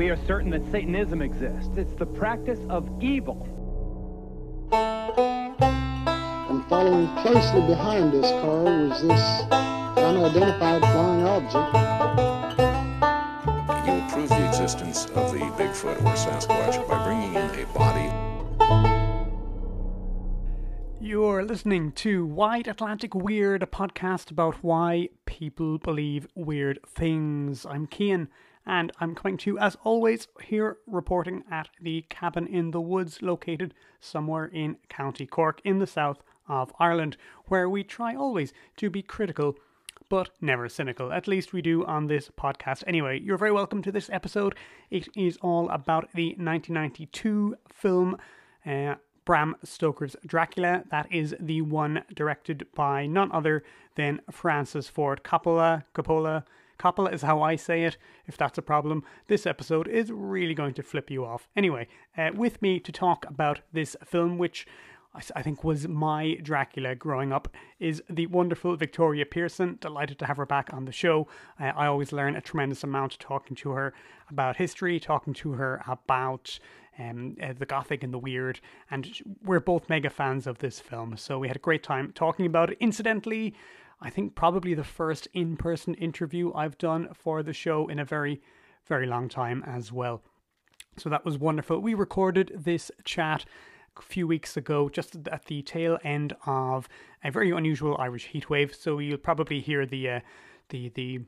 we are certain that Satanism exists. It's the practice of evil. And following closely behind this car was this unidentified flying object. You will prove the existence of the Bigfoot or Sasquatch by bringing in a body. You're listening to Wide Atlantic Weird, a podcast about why people believe weird things. I'm Kian, and I'm coming to you, as always, here reporting at the cabin in the woods located somewhere in County Cork in the south of Ireland, where we try always to be critical but never cynical. At least we do on this podcast. Anyway, you're very welcome to this episode. It is all about the 1992 film. Uh, Bram Stoker's Dracula. That is the one directed by none other than Francis Ford Coppola. Coppola. Coppola is how I say it. If that's a problem, this episode is really going to flip you off. Anyway, uh, with me to talk about this film, which I think was my Dracula growing up, is the wonderful Victoria Pearson. Delighted to have her back on the show. Uh, I always learn a tremendous amount talking to her about history, talking to her about um, uh, the gothic and the weird, and we're both mega fans of this film. So we had a great time talking about it. Incidentally, I think probably the first in person interview I've done for the show in a very, very long time as well. So that was wonderful. We recorded this chat a few weeks ago, just at the tail end of a very unusual Irish heatwave. So you'll probably hear the uh, the the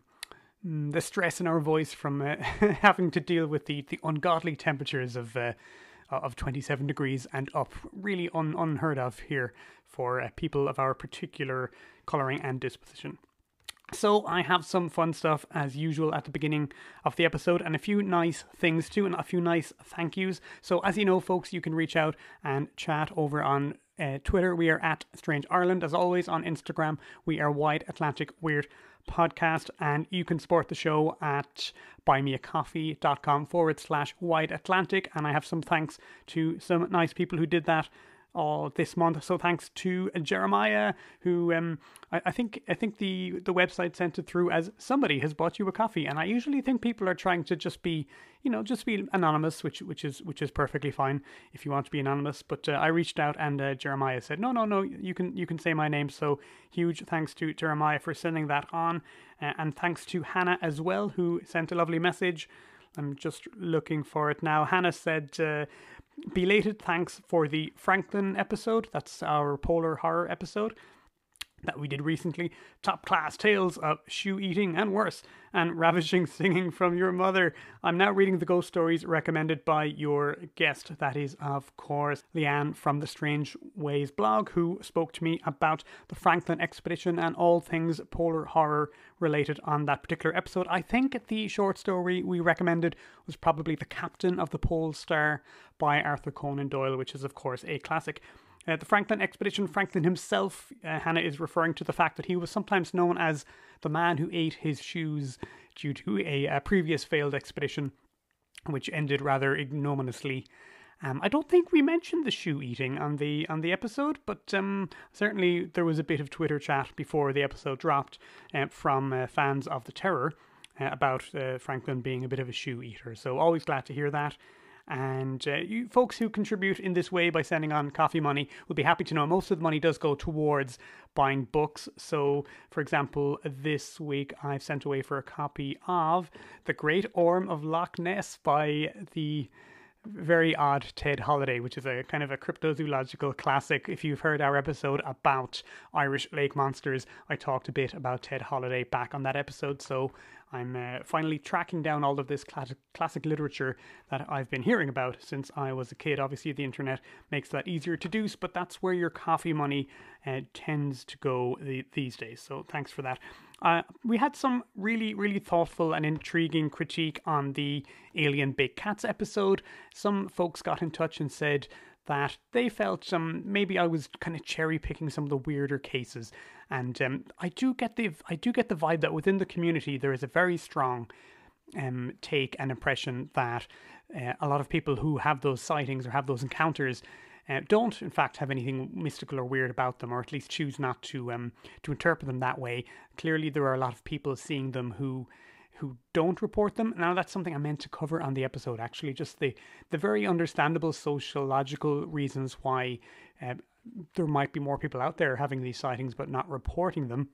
mm, the stress in our voice from uh, having to deal with the, the ungodly temperatures of uh, of 27 degrees and up. Really un, unheard of here for uh, people of our particular colouring and disposition. So I have some fun stuff as usual at the beginning of the episode and a few nice things too and a few nice thank yous. So as you know folks, you can reach out and chat over on uh, Twitter. We are at Strange Ireland as always on Instagram. We are Wide Atlantic Weird podcast and you can support the show at buymeacoffee.com forward slash wide atlantic and i have some thanks to some nice people who did that all this month. So thanks to Jeremiah, who um, I, I, think I think the the website sent it through as somebody has bought you a coffee, and I usually think people are trying to just be, you know, just be anonymous, which which is which is perfectly fine if you want to be anonymous. But uh, I reached out, and uh, Jeremiah said, no, no, no, you can you can say my name. So huge thanks to Jeremiah for sending that on, uh, and thanks to Hannah as well, who sent a lovely message. I'm just looking for it now. Hannah said, uh, Belated thanks for the Franklin episode. That's our polar horror episode that we did recently. Top class tales of shoe eating and worse, and ravishing singing from your mother. I'm now reading the ghost stories recommended by your guest. That is, of course, Leanne from the Strange Ways blog, who spoke to me about the Franklin expedition and all things polar horror related on that particular episode. I think the short story we recommended was probably The Captain of the Pole Star by Arthur Conan Doyle, which is, of course, a classic. Uh, the Franklin expedition, Franklin himself, uh, Hannah is referring to the fact that he was sometimes known as the man who ate his shoes due to a, a previous failed expedition, which ended rather ignominiously. Um, I don't think we mentioned the shoe eating on the on the episode, but um, certainly there was a bit of Twitter chat before the episode dropped uh, from uh, fans of the Terror uh, about uh, Franklin being a bit of a shoe eater. So always glad to hear that. And uh, you folks who contribute in this way by sending on coffee money will be happy to know most of the money does go towards buying books. So, for example, this week I've sent away for a copy of The Great Orm of Loch Ness by the very odd Ted Holiday, which is a kind of a cryptozoological classic. If you've heard our episode about Irish lake monsters, I talked a bit about Ted Holiday back on that episode. So I'm uh, finally tracking down all of this classic, classic literature that I've been hearing about since I was a kid. Obviously, the internet makes that easier to do, but that's where your coffee money uh, tends to go the, these days. So thanks for that. Uh, we had some really, really thoughtful and intriguing critique on the Alien Big Cats episode. Some folks got in touch and said that they felt um, maybe I was kind of cherry picking some of the weirder cases, and um, I do get the I do get the vibe that within the community there is a very strong um, take and impression that uh, a lot of people who have those sightings or have those encounters uh, don't in fact have anything mystical or weird about them, or at least choose not to um, to interpret them that way. Clearly, there are a lot of people seeing them who who don't report them. Now that's something I meant to cover on the episode. Actually, just the the very understandable sociological reasons why uh, there might be more people out there having these sightings but not reporting them.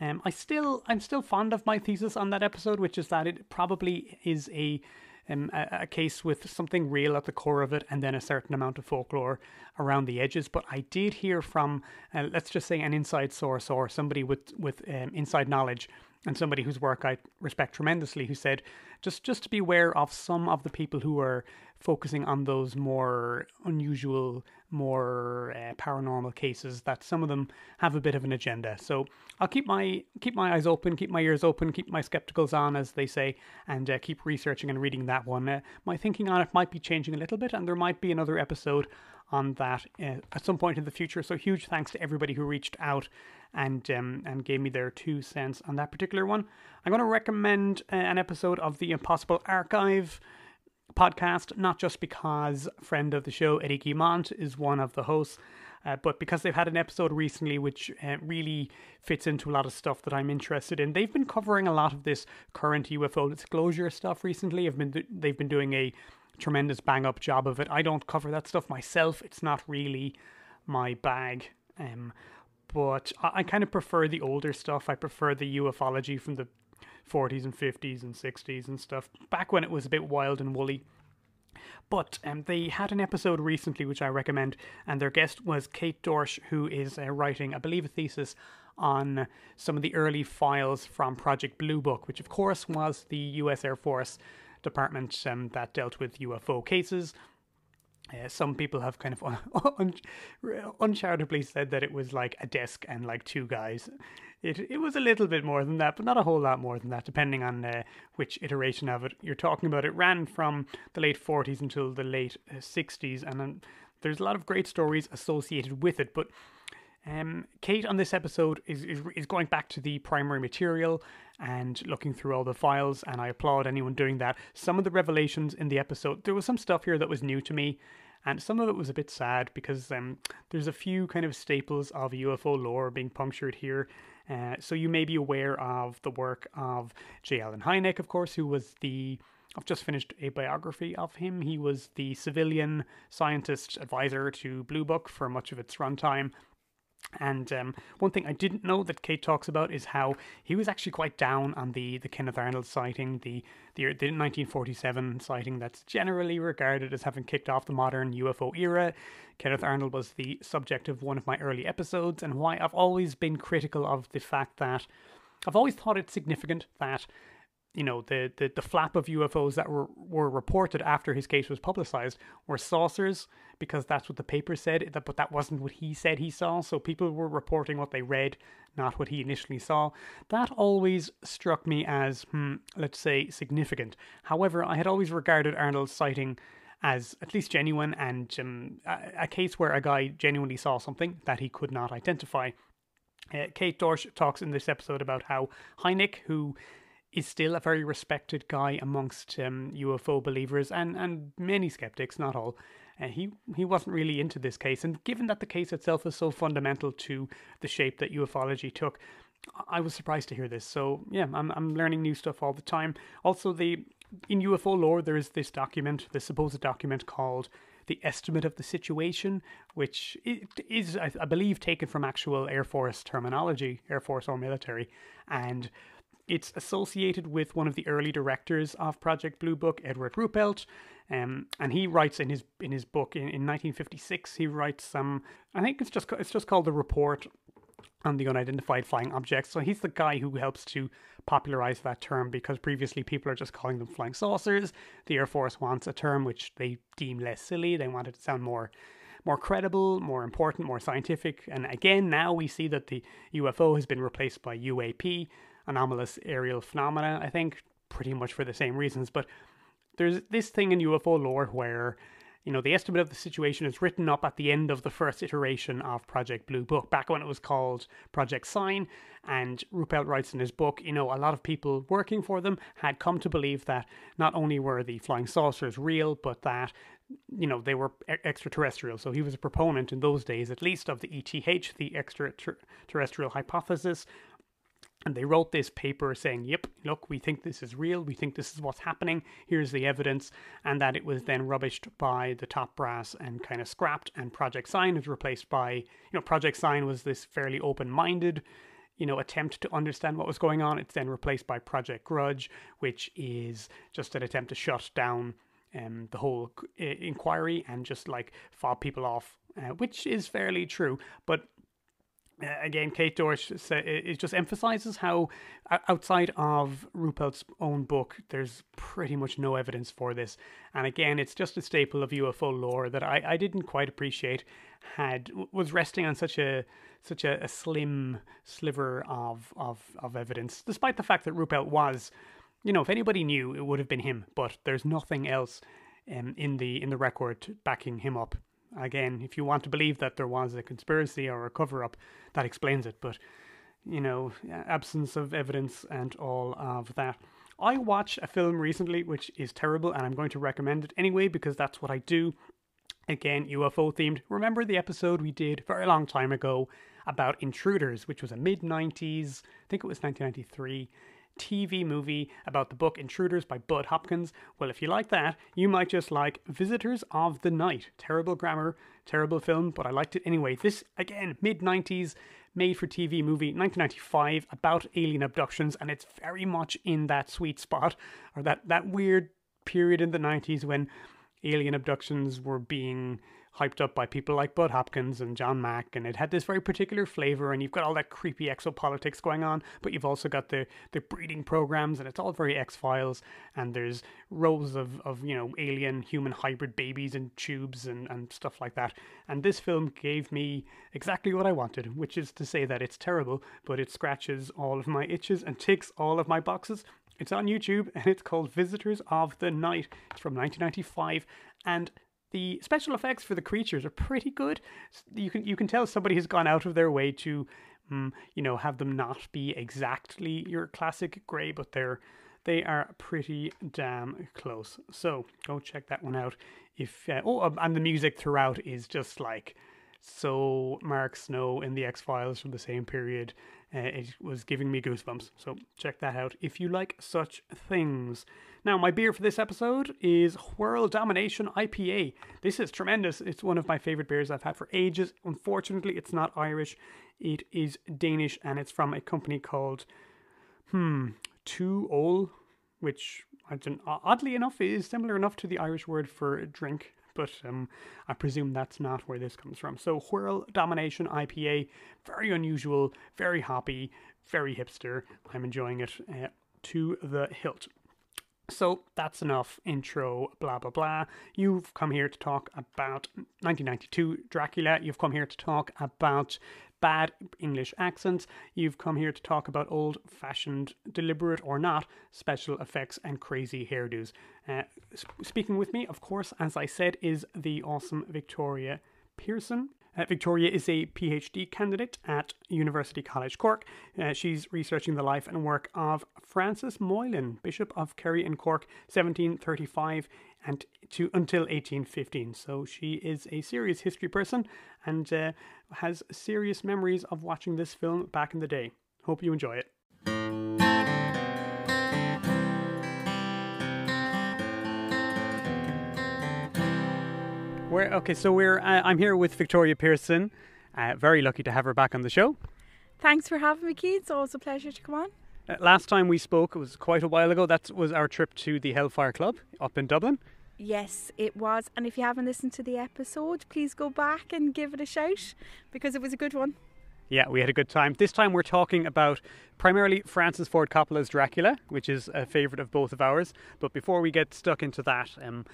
Um, I still, I'm still fond of my thesis on that episode, which is that it probably is a um, a, a, case with something real at the core of it and then a certain amount of folklore around the edges. But I did hear from, uh, let's just say, an inside source or somebody with, with um, inside knowledge and somebody whose work I respect tremendously who said just just to be aware of some of the people who are focusing on those more unusual more uh, paranormal cases that some of them have a bit of an agenda. So I'll keep my keep my eyes open keep my ears open keep my skepticals on as they say and uh, keep researching and reading that one. Uh, my thinking on it might be changing a little bit and there might be another episode on that uh, at some point in the future. So huge thanks to everybody who reached out and um, and gave me their two cents on that particular one. I'm going to recommend uh, an episode of the Impossible Archive podcast, not just because friend of the show Eddie Guimont is one of the hosts, uh, but because they've had an episode recently which uh, really fits into a lot of stuff that I'm interested in. They've been covering a lot of this current UFO disclosure stuff recently. Have been they've been doing a tremendous bang up job of it. I don't cover that stuff myself. It's not really my bag. Um, but I, I kind of prefer the older stuff. I prefer the ufology from the 40s and 50s and 60s and stuff, back when it was a bit wild and woolly. But um, they had an episode recently which I recommend, and their guest was Kate Dorsch, who is uh, writing, I believe, a thesis on some of the early files from Project Blue Book, which, of course, was the US Air Force department um, that dealt with UFO cases. Uh, some people have kind of un- un- uncharitably said that it was like a desk and like two guys. It it was a little bit more than that, but not a whole lot more than that, depending on uh, which iteration of it you're talking about. It ran from the late 40s until the late uh, 60s, and um, there's a lot of great stories associated with it. But um, Kate on this episode is, is, is going back to the primary material and looking through all the files, and I applaud anyone doing that. Some of the revelations in the episode, there was some stuff here that was new to me, and some of it was a bit sad because um, there's a few kind of staples of UFO lore being punctured here. Uh, so you may be aware of the work of J. Allen Hynek, of course, who was the I've just finished a biography of him. He was the civilian scientist advisor to Blue Book for much of its runtime. And um, one thing I didn't know that Kate talks about is how he was actually quite down on the, the Kenneth Arnold sighting, the, the, the 1947 sighting that's generally regarded as having kicked off the modern UFO era. Kenneth Arnold was the subject of one of my early episodes, and why I've always been critical of the fact that I've always thought it significant that you know the, the the flap of UFOs that were were reported after his case was publicized were saucers because that's what the paper said but that wasn't what he said he saw. So people were reporting what they read not what he initially saw. That always struck me as hmm, let's say significant. However i had always regarded arnold's sighting as at least genuine and um, a, a case where a guy genuinely saw something that he could not identify. Uh, Kate Dorsch talks in this episode about how Hynek, who is still a very respected guy amongst um, UFO believers and, and many skeptics, not all. Uh, he he wasn't really into this case, and given that the case itself is so fundamental to the shape that ufology took, I was surprised to hear this. So yeah, I'm I'm learning new stuff all the time. Also, the in UFO lore, there is this document, this supposed document called the estimate of the situation, which is, I, I believe, taken from actual Air Force terminology, Air Force or military, and it's associated with one of the early directors of Project Blue Book, Edward Ruppelt, um, and he writes in his in his book in, in 1956. He writes some. Um, I think it's just it's just called the report on the unidentified flying objects. So he's the guy who helps to popularize that term because previously people are just calling them flying saucers. The Air Force wants a term which they deem less silly. They want it to sound more more credible, more important, more scientific. And again, now we see that the UFO has been replaced by UAP, anomalous aerial phenomena, I think, pretty much for the same reasons. But there's this thing in UFO lore where, you know, the estimate of the situation is written up at the end of the first iteration of Project Blue Book, back when it was called Project Sign. And Ruppelt writes in his book, you know, a lot of people working for them had come to believe that not only were the flying saucers real, but that you know they were extraterrestrial so he was a proponent in those days at least of the eth the extraterrestrial hypothesis And they wrote this paper saying, yep, look, we think this is real. We think this is what's happening. Here's the evidence. And that it was then rubbished by the top brass and kind of scrapped. And Project Sign was replaced by, you know, Project Sign was this fairly open minded, you know, attempt to understand what was going on. It's then replaced by Project Grudge, which is just an attempt to shut down um, the whole inquiry and just like fob people off, uh, which is fairly true. But again, Kate Dorsch it just emphasizes how outside of Ruppelt's own book, there's pretty much no evidence for this. And again, it's just a staple of UFO lore that I, I didn't quite appreciate had was resting on such a such a, a slim sliver of, of of evidence, despite the fact that Ruppelt was, you know, if anybody knew, it would have been him. But there's nothing else um, in the in the record backing him up again, if you want to believe that there was a conspiracy or a cover up, that explains it. But, you know, absence of evidence and all of that. I watched a film recently which is terrible, and I'm going to recommend it anyway because that's what I do. Again, UFO themed. Remember the episode we did very long time ago about Intruders, which was a mid 90s, I think it was 1993 TV movie about the book Intruders by Bud Hopkins. Well, if you like that, you might just like Visitors of the Night. Terrible grammar, terrible film, but I liked it anyway. This, again, mid 90s, made for TV movie, 1995, about alien abductions, and it's very much in that sweet spot, or that, that weird period in the 90s when alien abductions were being hyped up by people like Bud Hopkins and John Mack, and it had this very particular flavor. And you've got all that creepy exopolitics going on, but you've also got the the breeding programs, and it's all very X Files. And there's rows of of you know alien human hybrid babies in tubes and and stuff like that. And this film gave me exactly what I wanted, which is to say that it's terrible, but it scratches all of my itches and ticks all of my boxes. It's on YouTube and it's called Visitors of the Night. It's from 1995 and the special effects for the creatures are pretty good. You can you can tell somebody has gone out of their way to, um, you know, have them not be exactly your classic grey, but they're they are pretty damn close. So go check that one out. If uh, oh, um, and the music throughout is just like so Mark Snow in the X Files from the same period. Uh, it was giving me goosebumps. So check that out if you like such things. Now, my beer for this episode is Whirl Domination IPA. This is tremendous. It's one of my favorite beers I've had for ages. Unfortunately, it's not Irish, it is Danish, and it's from a company called, hmm, To Øl, which oddly enough is similar enough to the Irish word for drink but um, I presume that's not where this comes from. So, Whirl Domination IPA, very unusual, very hoppy, very hipster. I'm enjoying it uh, to the hilt. So that's enough intro, blah, blah, blah. You've come here to talk about 1992 Dracula. You've come here to talk about bad English accents. You've come here to talk about old fashioned, deliberate or not, special effects and crazy hairdos. Uh, speaking with me, of course, as I said, is the awesome Victoria Pearson. Uh, Victoria is a PhD candidate at University College Cork. Uh, she's researching the life and work of Francis Moylan, Bishop of Kerry and Cork, 1735 and to until 1815. So she is a serious history person and uh, has serious memories of watching this film back in the day. Hope you enjoy it. We're, okay, so we're uh, I'm here with Victoria Pearson. Uh, very lucky to have her back on the show. Thanks for having me, Keith. It's always a pleasure to come on. Uh, last time we spoke, it was quite a while ago. That was our trip to the Hellfire Club up in Dublin. Yes, it was. And if you haven't listened to the episode, please go back and give it a shout because it was a good one. Yeah, we had a good time. This time we're talking about primarily Francis Ford Coppola's Dracula, which is a favourite of both of ours. But before we get stuck into that, um,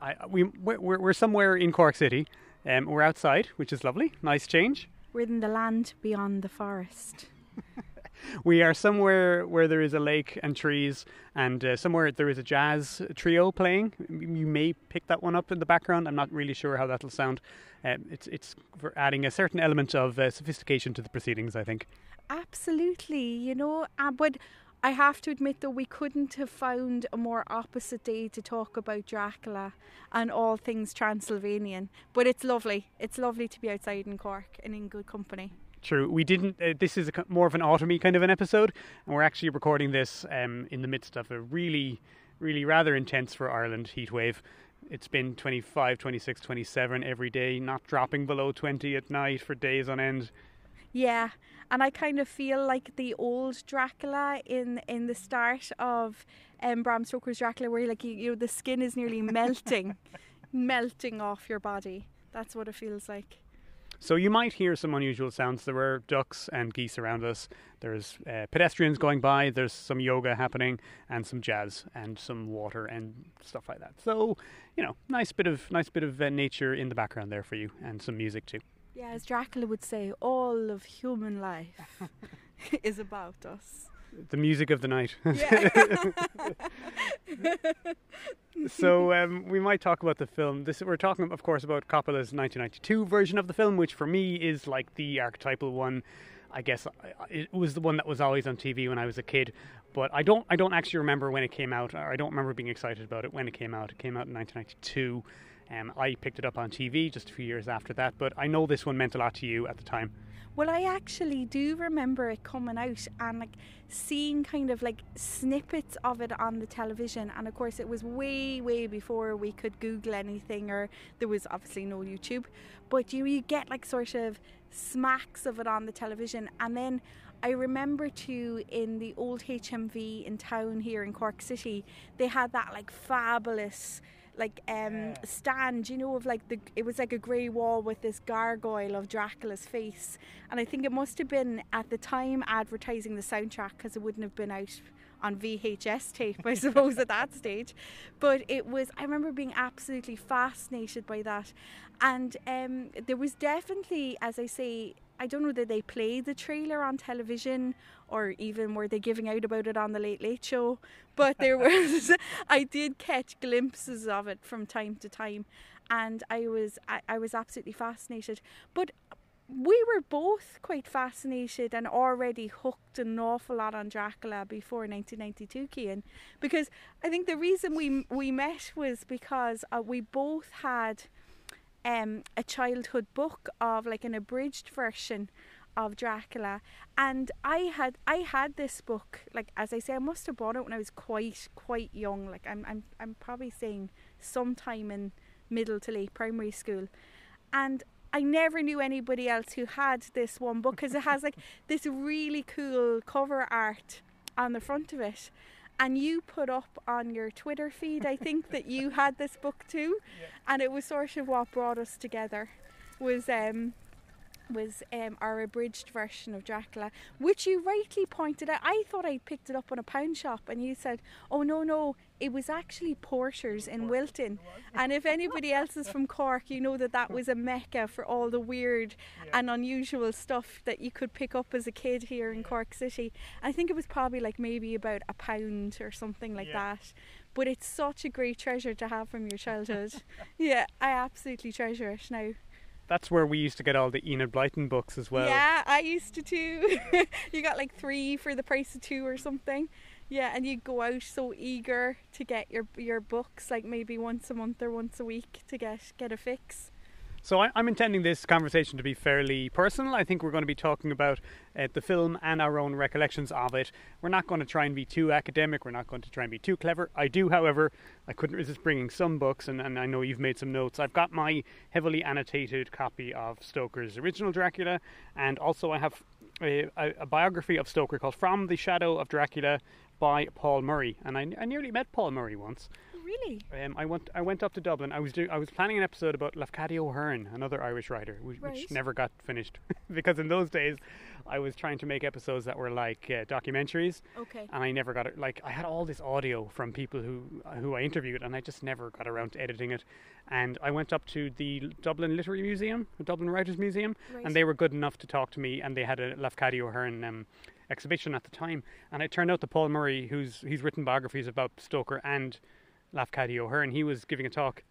I, we we're, we're somewhere in Cork City. Um, we're outside, which is lovely. Nice change. We're in the land beyond the forest. we are somewhere where there is a lake and trees, and uh, somewhere there is a jazz trio playing. You may pick that one up in the background. I'm not really sure how that'll sound. Um, it's it's for adding a certain element of uh, sophistication to the proceedings. I think. Absolutely, you know, uh, but I have to admit, though, we couldn't have found a more opposite day to talk about Dracula and all things Transylvanian. But it's lovely. It's lovely to be outside in Cork and in good company. True. We didn't. Uh, this is a, more of an autumny kind of an episode, and we're actually recording this um, in the midst of a really, really rather intense for Ireland heatwave. It's been 25, 26, 27 every day, not dropping below 20 at night for days on end. Yeah, and I kind of feel like the old Dracula in in the start of um, Bram Stoker's Dracula, where like you, you know the skin is nearly melting, melting off your body. That's what it feels like. So you might hear some unusual sounds. There were ducks and geese around us. There's uh, pedestrians going by. There's some yoga happening and some jazz and some water and stuff like that. So you know, nice bit of nice bit of uh, nature in the background there for you and some music too. Yeah, as Dracula would say, all of human life is about us. The music of the night. Yeah. so um, we might talk about the film. This we're talking, of course, about Coppola's 1992 version of the film, which for me is like the archetypal one. I guess it was the one that was always on TV when I was a kid, but I don't. I don't actually remember when it came out. I don't remember being excited about it when it came out. It came out in 1992. Um, I picked it up on TV just a few years after that, but I know this one meant a lot to you at the time. Well, I actually do remember it coming out and like seeing kind of like snippets of it on the television. And of course, it was way, way before we could Google anything, or there was obviously no YouTube. But you, you get like sort of smacks of it on the television. And then I remember too in the old HMV in town here in Cork City, they had that like fabulous like um stand you know of like the it was like a grey wall with this gargoyle of Dracula's face. And I think it must have been at the time advertising the soundtrack because it wouldn't have been out on VHS tape I suppose at that stage. But it was I remember being absolutely fascinated by that. And um there was definitely as I say I don't know that they played the trailer on television or even were they giving out about it on the Late Late Show. But there was, I did catch glimpses of it from time to time, and I was I, I was absolutely fascinated. But we were both quite fascinated and already hooked an awful lot on Dracula before 1992, Cian, because I think the reason we we met was because uh, we both had um, a childhood book of like an abridged version of Dracula and I had I had this book like as I say I must have bought it when I was quite quite young like I'm I'm I'm probably saying sometime in middle to late primary school and I never knew anybody else who had this one book because it has like this really cool cover art on the front of it and you put up on your Twitter feed, I think, that you had this book too, yeah. and it was sort of what brought us together. Was um, was um, our abridged version of Dracula, which you rightly pointed out. I thought I picked it up on a pound shop, and you said, "Oh no, no, it was actually Porter's in Wilton." And if anybody else is from Cork, you know that that was a mecca for all the weird yeah. and unusual stuff that you could pick up as a kid here in Cork City. I think it was probably like maybe about a pound or something like yeah. that. But it's such a great treasure to have from your childhood. yeah, I absolutely treasure it now that's where we used to get all the Enid Blyton books as well. Yeah, I used to too. you got like three for the price of two or something. Yeah, and you go out so eager to get your your books, like maybe once a month or once a week to get get a fix. So I, am intending this conversation to be fairly personal. I think we're going to be talking about uh, the film and our own recollections of it. We're not going to try and be too academic. We're not going to try and be too clever. I do, however, I couldn't resist bringing some books, and, and I know you've made some notes. I've got my heavily annotated copy of Stoker's original Dracula, and also I have a, a, a biography of Stoker called From the Shadow of Dracula by Paul Murray. And I, I nearly met Paul Murray once. Really? Um, I went. I went up to Dublin. I was do, I was planning an episode about Lafcadio O'Hearn, another Irish writer, which, right. which never got finished because in those days I was trying to make episodes that were like uh, documentaries. Okay. And I never got it. Like I had all this audio from people who who I interviewed, and I just never got around to editing it. And I went up to the Dublin Literary Museum, the Dublin Writers Museum, right. and they were good enough to talk to me, and they had a Lafcadio O'Hearn. Um, exhibition at the time, and it turned out that Paul Murray, who's he's written biographies about Stoker and Lafcadio O'Hearn. He was giving a talk.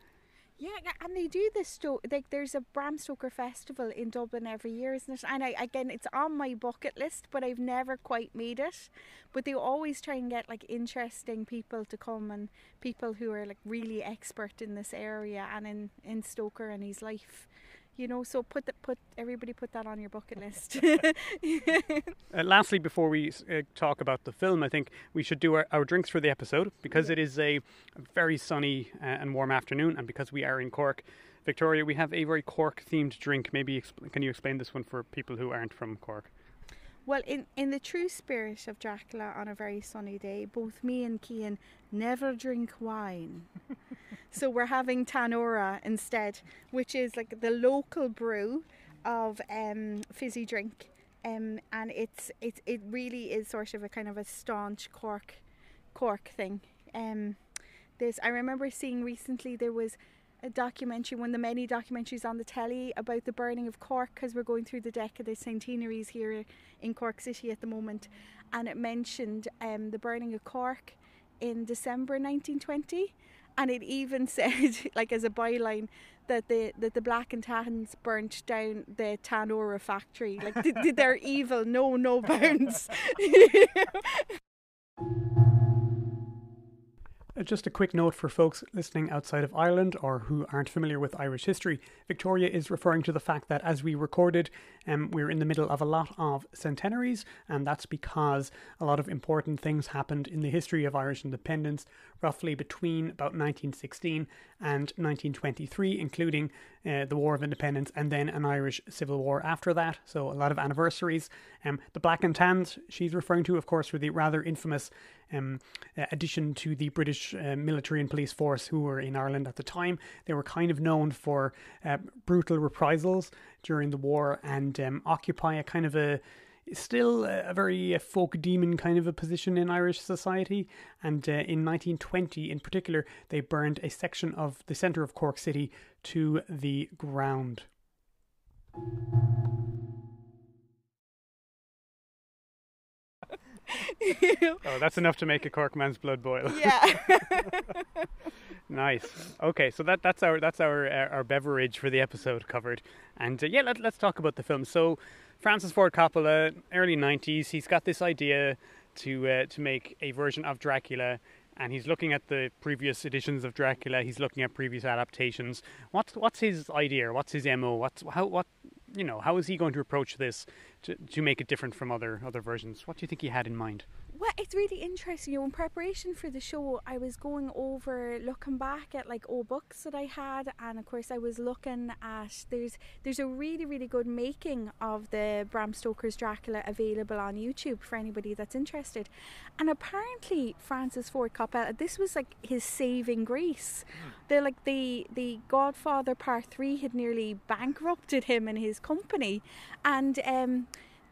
Yeah, and they do this. Sto- like, there's a Bram Stoker festival in Dublin every year, isn't it? And I, again, it's on my bucket list, but I've never quite made it. But they always try and get like interesting people to come and people who are like really expert in this area and in in Stoker and his life. You know. So put the, put everybody put that on your bucket list. Uh, lastly, before we uh, talk about the film, I think we should do our, our drinks for the episode because it is a very sunny uh, and warm afternoon, and because we are in Cork. Victoria, we have a very Cork themed drink. Maybe expl- can you explain this one for people who aren't from Cork? Well, in, in the true spirit of Dracula on a very sunny day, both me and Cian never drink wine. so we're having Tanora instead, which is like the local brew of um, fizzy drink. Um, and it's it, it really is sort of a kind of a staunch Cork Cork thing. Um, there's I remember seeing recently there was a documentary, one of the many documentaries on the telly about the burning of Cork because we're going through the decade of the centenaries here in Cork City at the moment, and it mentioned um, the burning of Cork in December 1920, and it even said, like as a byline, that the that the Black and Tans burnt down the Tanora factory. Like their evil know no bounds? Uh, Just a quick note for folks listening outside of Ireland or who aren't familiar with Irish history. Victoria is referring to the fact that as we recorded, um, we're in the middle of a lot of centenaries, and that's because a lot of important things happened in the history of Irish independence, roughly between about 1916 and 1923, including uh, the War of Independence and then an Irish Civil War after that. So a lot of anniversaries. Um, the Black and Tans she's referring to, of course, were the rather infamous um, uh, addition to the British uh, military and police force who were in Ireland at the time. They were kind of known for uh, brutal reprisals during the war and um, occupy a kind of a still a very uh, folk demon kind of a position in Irish society. And uh, in 1920, in particular, they burned a section of the centre of Cork City to the ground. Oh, that's enough to make a Cork man's blood boil. yeah. Nice. Okay, so that that's our that's our uh, our beverage for the episode covered, and uh, yeah, let, let's talk about the film. So, Francis Ford Coppola, early '90s, he's got this idea to uh, to make a version of Dracula, and he's looking at the previous editions of Dracula. He's looking at previous adaptations. What's what's his idea? What's his mo? What's how what you know? How is he going to approach this to to make it different from other other versions? What do you think he had in mind? Well, it's really interesting. You know, in preparation for the show, I was going over, looking back at like old books that I had, and of course, I was looking at there's there's a really really good making of the Bram Stoker's Dracula available on YouTube for anybody that's interested. And apparently, Francis Ford Coppola, this was like his saving grace. They're like the the Godfather Part Three had nearly bankrupted him and his company, and um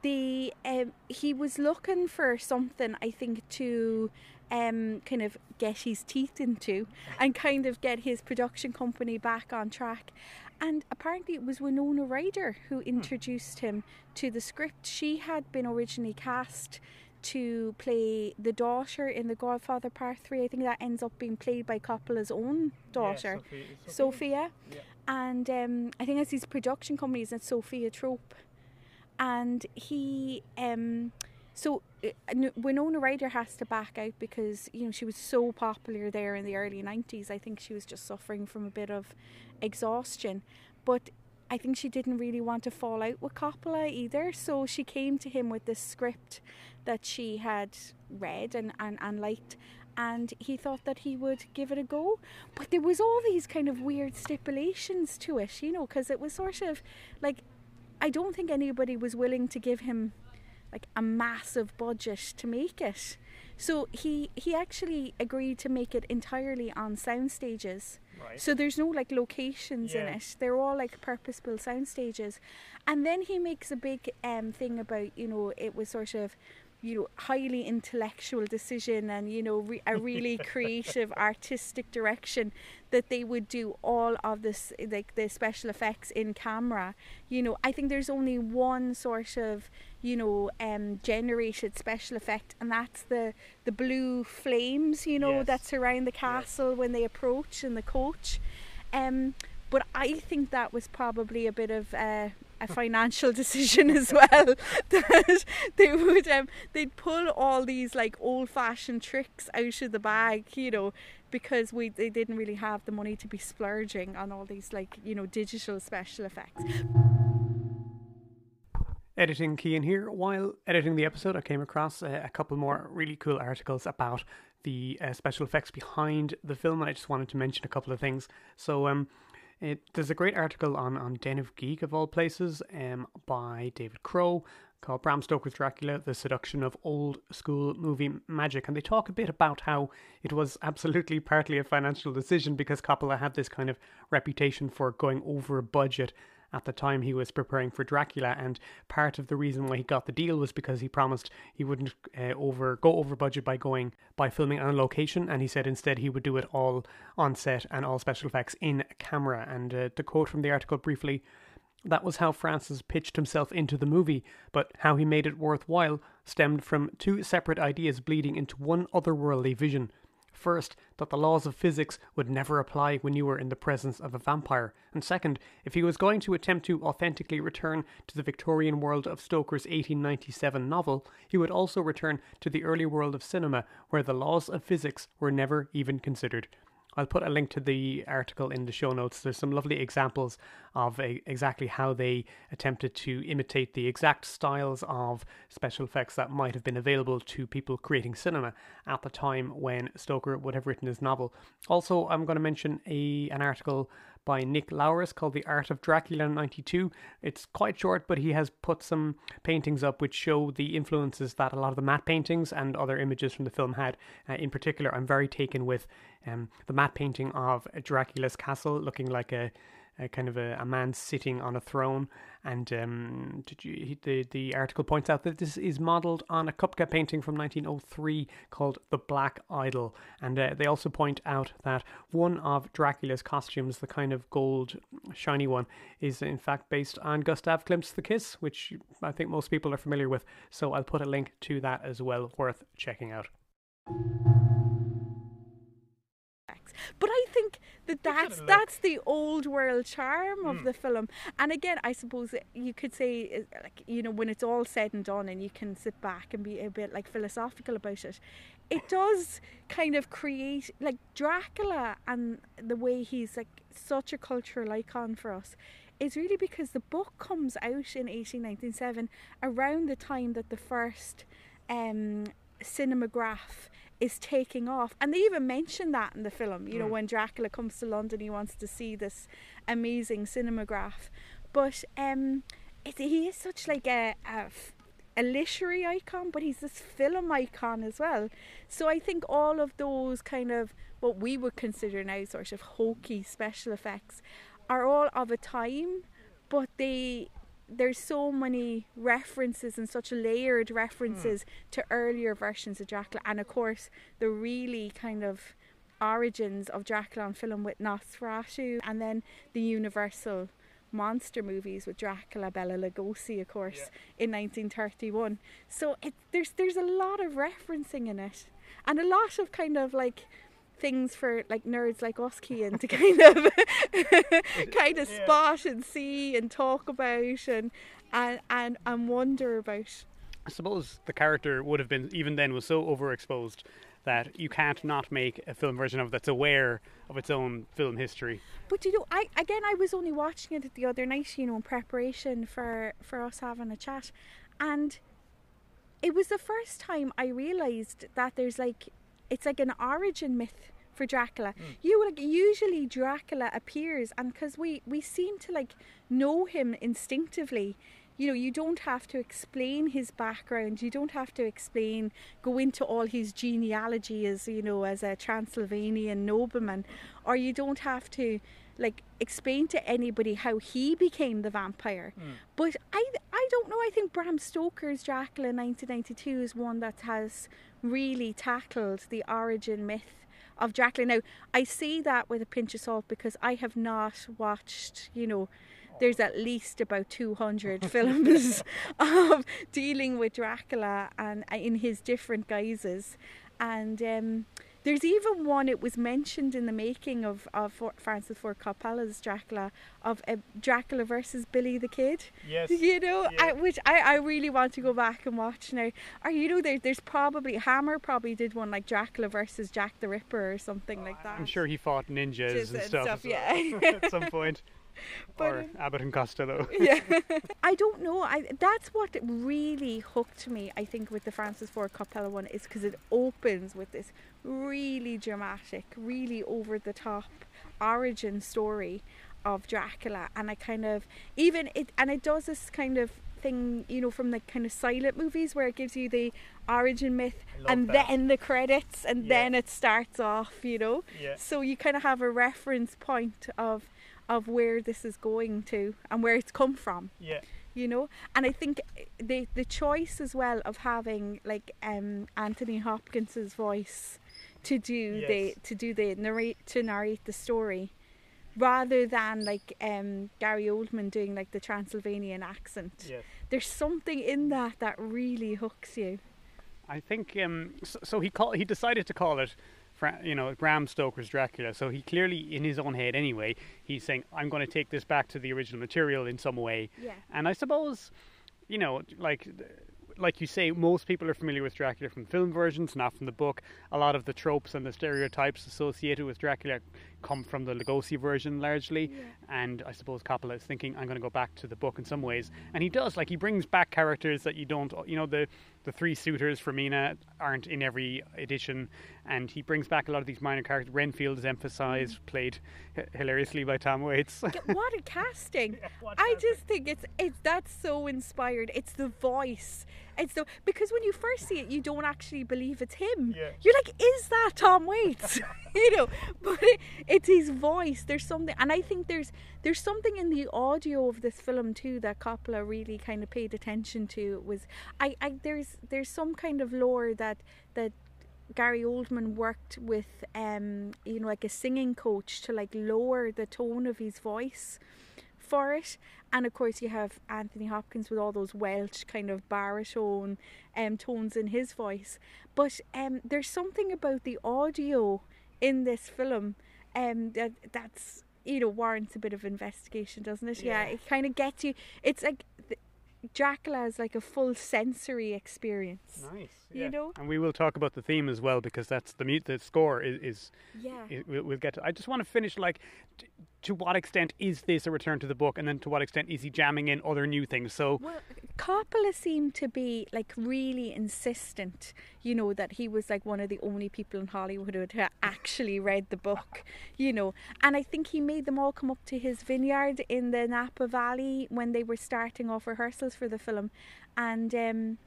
the um, he was looking for something I think to um, kind of get his teeth into and kind of get his production company back on track. And apparently, it was Winona Ryder who introduced him to the script. She had been originally cast to play the daughter in The Godfather Part 3. I think that ends up being played by Coppola's own daughter, Sofia. And um, I think that's his production company is Zoetrope and he um so uh, Winona Ryder has to back out because you know she was so popular there in the early 90s I think she was just suffering from a bit of exhaustion. But I think she didn't really want to fall out with Coppola either. So she came to him with this script that she had read and, and, and liked. And he thought that he would give it a go. But there was all these kind of weird stipulations to it you know because it was sort of like I don't think anybody was willing to give him like a massive budget to make it. So he he actually agreed to make it entirely on sound stages. Right. So there's no like locations in Yeah. it. They're all like purpose built sound stages. And then he makes a big um thing about, you know, it was sort of you know highly intellectual decision and you know re- a really creative artistic direction that they would do all of this like the special effects in camera. You know i think there's only one sort of you know um generated special effect and that's the the blue flames you know Yes. that surround the castle when they approach and the coach. Um but i think that was probably a bit of uh a financial decision as well that they would um, they'd pull all these like old fashioned tricks out of the bag you know because we they didn't really have the money to be splurging on all these like you know digital special effects editing Cian here. While editing the episode, I came across a, a couple more really cool articles about the uh, special effects behind the film, and I just wanted to mention a couple of things. So, um, it, there's a great article on, on Den of Geek, of all places, um, by David Crow called Bram Stoker's Dracula, The Seduction of Old School Movie Magic. And they talk a bit about how it was absolutely partly a financial decision because Coppola had this kind of reputation for going over budget at the time he was preparing for Dracula, and part of the reason why he got the deal was because he promised he wouldn't uh, over go over budget by going by filming on location, and he said instead he would do it all on set and all special effects in camera. And uh, to quote from the article briefly. That was how Francis pitched himself into the movie, but how he made it worthwhile stemmed from two separate ideas bleeding into one otherworldly vision. First, that the laws of physics would never apply when you were in the presence of a vampire. And second, if he was going to attempt to authentically return to the Victorian world of Stoker's 1897 novel, he would also return to the early world of cinema, where the laws of physics were never even considered. I'll put a link to the article in the show notes. There's some lovely examples of a, exactly how they attempted to imitate the exact styles of special effects that might have been available to people creating cinema at the time when Stoker would have written his novel. Also, I'm going to mention a an article by Nick Lowris called The Art of Dracula 92. It's quite short, but he has put some paintings up which show the influences that a lot of the matte paintings and other images from the film had. Uh, in particular, I'm very taken with um, the matte painting of Dracula's castle looking like a kind of a, a man sitting on a throne. And um, you, the the article points out that this is modelled on a Kupka painting from 1903 called The Black Idol. And uh, they also point out that one of Dracula's costumes, the kind of gold shiny one, is in fact based on Gustav Klimt's The Kiss, which I think most people are familiar with. So I'll put a link to that as well, worth checking out. But I think that that's that's the old world charm of mm. the film. And again, I suppose you could say, uh, like you know, when it's all said and done, and you can sit back and be a bit like philosophical about it, it does kind of create like Dracula and the way he's like such a cultural icon for us is really because the book comes out in 1897 around the time that the first um, cinematograph is taking off. And they even mention that in the film. You know, mm. when Dracula comes to London, he wants to see this amazing cinematograph. But um, it, he is such like a, a, a literary icon, but he's this film icon as well. So I think all of those kind of what we would consider now sort of hokey special effects are all of a time, but they there's so many references and such layered references mm. to earlier versions of Dracula, and of course the really kind of origins of Dracula on film with Nosferatu, and then the Universal monster movies with Dracula, Bela Lugosi, of course, yeah. in 1931. So it, there's there's a lot of referencing in it, and a lot of kind of like things for like nerds like us Cian to kind of kind of yeah. spot and see and talk about and and and, and wonder about. I suppose the character would have been even then was so overexposed that you can't not make a film version of that's aware of its own film history. But you know, I again I was only watching it the other night, you know, in preparation for for us having a chat, and it was the first time I realized that there's like it's like an origin myth for Dracula. Mm. You like usually Dracula appears, and because we we seem to like know him instinctively. You know, you don't have to explain his background. You don't have to explain, go into all his genealogy as you know, as a Transylvanian nobleman, or you don't have to like explain to anybody how he became the vampire. Mm. But I I don't know. I think Bram Stoker's Dracula 1992 is one that has really tackled the origin myth of Dracula. Now, I say that with a pinch of salt because I have not watched, you know, there's at least about 200 films of dealing with Dracula and uh, in his different guises. And um, There's even one. It was mentioned in the making of of Francis Ford Coppola's Dracula of uh, Dracula versus Billy the Kid. Yes. You know, Yeah. I, which I, I really want to go back and watch now. Or you know, there, there's probably Hammer probably did one like Dracula versus Jack the Ripper or something like that. I'm sure he fought ninjas and and stuff, stuff, yeah. at some point. But, or um, Abbott and Costello. yeah. I don't know. I that's what really hooked me. I think with the Francis Ford Coppola one is because it opens with this really dramatic, really over the top origin story of Dracula, and I kind of even it and it does this kind of thing, you know, from the kind of silent movies where it gives you the origin myth and that. then the credits and Yeah. then it starts off, you know. Yeah. So you kind of have a reference point of of where this is going to and where it's come from Yeah. you know and i think the the choice as well of having like um anthony hopkins's voice to do the to do the narrate to narrate the story rather than like um gary oldman doing like the transylvanian accent Yes. there's something in that that really hooks you I think um, so, so. He call he decided to call it, Fra- you know, Bram Stoker's Dracula. So he clearly, in his own head anyway, he's saying, "I'm going to take this back to the original material in some way." yeah And I suppose, you know, like like you say, most people are familiar with Dracula from film versions, not from the book. A lot of the tropes and the stereotypes associated with Dracula come from the Lugosi version largely. Yeah. And I suppose Coppola is thinking, I'm going to go back to the book in some ways. And he does, like, he brings back characters that you don't, you know, the, the three suitors for Mina aren't in every edition. And he brings back a lot of these minor characters. Renfield is emphasized, mm. played h- hilariously by Tom Waits. what a casting what i casting. just think it's it's that's so inspired it's the voice it's the because when you first see it you don't actually believe it's him. Yeah. you're like is that tom waits? You know but it, it's his voice. There's something and i think there's there's something in the audio of this film too that coppola really kind of paid attention to. Was i i there's there's some kind of lore that that Gary Oldman worked with um you know like a singing coach to like lower the tone of his voice for it and of course you have Anthony Hopkins with all those Welsh kind of baritone um tones in his voice but um there's something about the audio in this film um that that's you know warrants a bit of investigation doesn't it yeah, Yeah. it kind of gets you it's like th- Dracula is like a full sensory experience Nice. You know? And we will talk about the theme as well because that's the mute. The score is, is yeah it, we'll, we'll get to. I just want to finish like, t- to what extent is this a return to the book, and then to what extent is he jamming in other new things? So Well, Coppola seemed to be like really insistent, you know, that he was like one of the only people in Hollywood who had actually read the book, you know. And I think he made them all come up to his vineyard in the Napa Valley when they were starting off rehearsals for the film, and um,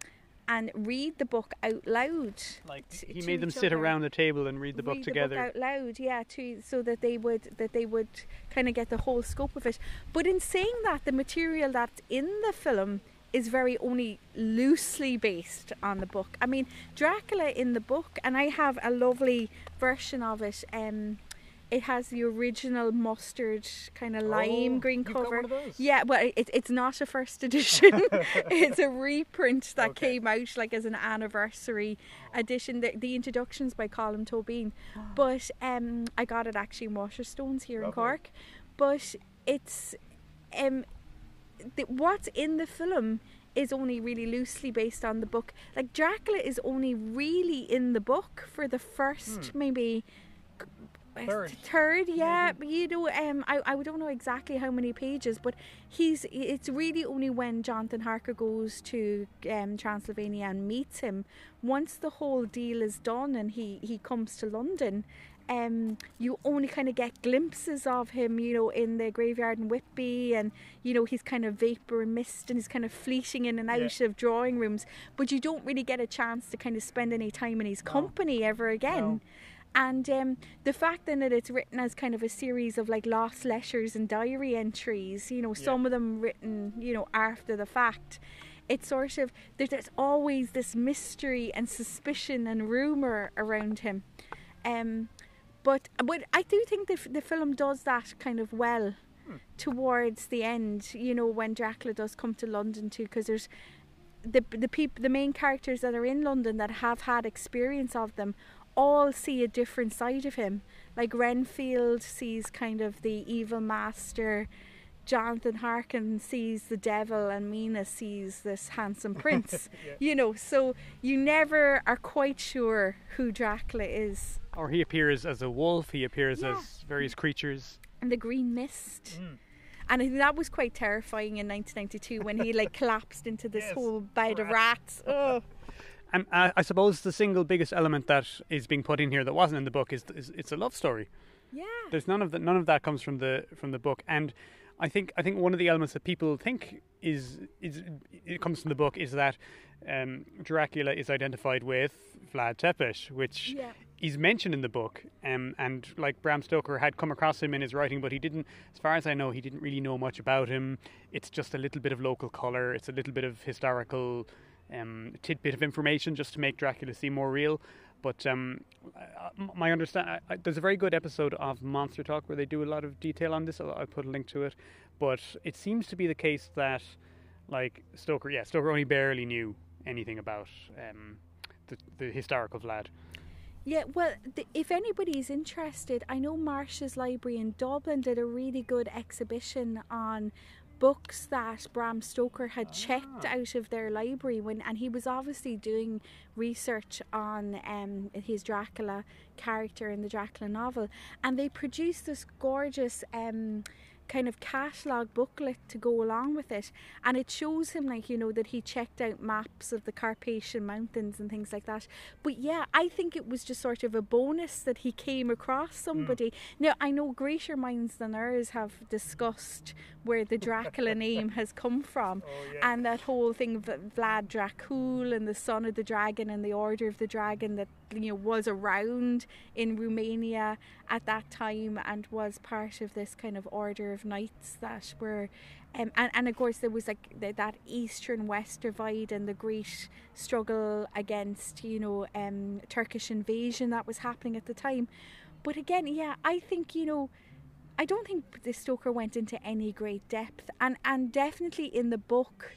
and read the book out loud. like he made them sit other. around the table and read the book read together. the book out loud, yeah, to so that they would that they would kind of get the whole scope of it. But in saying that, the material that's in the film is very only loosely based on the book. I mean, Dracula in the book, and I have a lovely version of it. Um, it has the original mustard kind of lime Oh, green cover. one of those? Yeah, well, it, it's not a first edition. it's a reprint that Okay. came out like as an anniversary edition. The, the introduction's by Colm Tóibín, but um, I got it actually in Waterstones here in Cork. But it's um, the, what's in the film is only really loosely based on the book. Like Dracula is only really in the book for the first maybe uh, Third. third yeah but you know um I, I don't know exactly how many pages but he's it's really only when jonathan harker goes to um transylvania and meets him once the whole deal is done and he he comes to london um, you only kind of get glimpses of him, you know, in the graveyard in Whitby, and you know he's kind of vapor and mist, and he's kind of fleeting in and Yeah. out of drawing rooms. But you don't really get a chance to kind of spend any time in his company ever again. No. And um, the fact then that it's written as kind of a series of like lost letters and diary entries, you know, some of them written, you know, after the fact. It's sort of there's, there's always this mystery and suspicion and rumor around him. Um, but but I do think the the film does that kind of well towards the end. You know, when Dracula does come to London too, because there's the the people the main characters that are in London that have had experience of them all see a different side of him. Like Renfield sees kind of the evil master, Jonathan Harker sees the devil, and Mina sees this handsome prince. yeah. You know, so you never are quite sure who Dracula is. Or he appears as a wolf, he appears yeah. as various creatures. And the green mist. Mm. And I think that was quite terrifying in 1992 when he like collapsed into this yes, whole bed of rats. Oh. Uh, I suppose the single biggest element that is being put in here that wasn't in the book is, is it's a love story. Yeah. There's none of that. None of that comes from the from the book, and I think I think one of the elements that people think is is it comes from the book is that um, Dracula is identified with Vlad Tepes, which yeah. is mentioned in the book, um, and like Bram Stoker had come across him in his writing, but he didn't, as far as I know, he didn't really know much about him. It's just a little bit of local color. It's a little bit of historical um, tidbit of information just to make Dracula seem more real. But um, my understand, there's a very good episode of Monster Talk where they do a lot of detail on this. I'll, I'll put a link to it. But it seems to be the case that, like Stoker, yeah, Stoker only barely knew anything about um, the, the historical Vlad. Yeah, well, the, if anybody's interested, I know Marsh's Library in Dublin did a really good exhibition on books that Bram Stoker had ah. checked out of their library when, and he was obviously doing research on um, his Dracula character in the Dracula novel, and they produced this gorgeous. Um, kind of catalogue booklet to go along with it and it shows him like you know that he checked out maps of the Carpathian mountains and things like that but yeah I think it was just sort of a bonus that he came across somebody mm. now I know greater minds than ours have discussed where the Dracula name has come from oh, yeah. and that whole thing of Vlad Dracul and the son of the dragon and the order of the dragon that you know was around in Romania at that time and was part of this kind of order of knights that were um, and, and of course there was like the, that eastern west divide and the great struggle against you know um, Turkish invasion that was happening at the time. But again yeah I think you know I don't think the Stoker went into any great depth. And and definitely in the book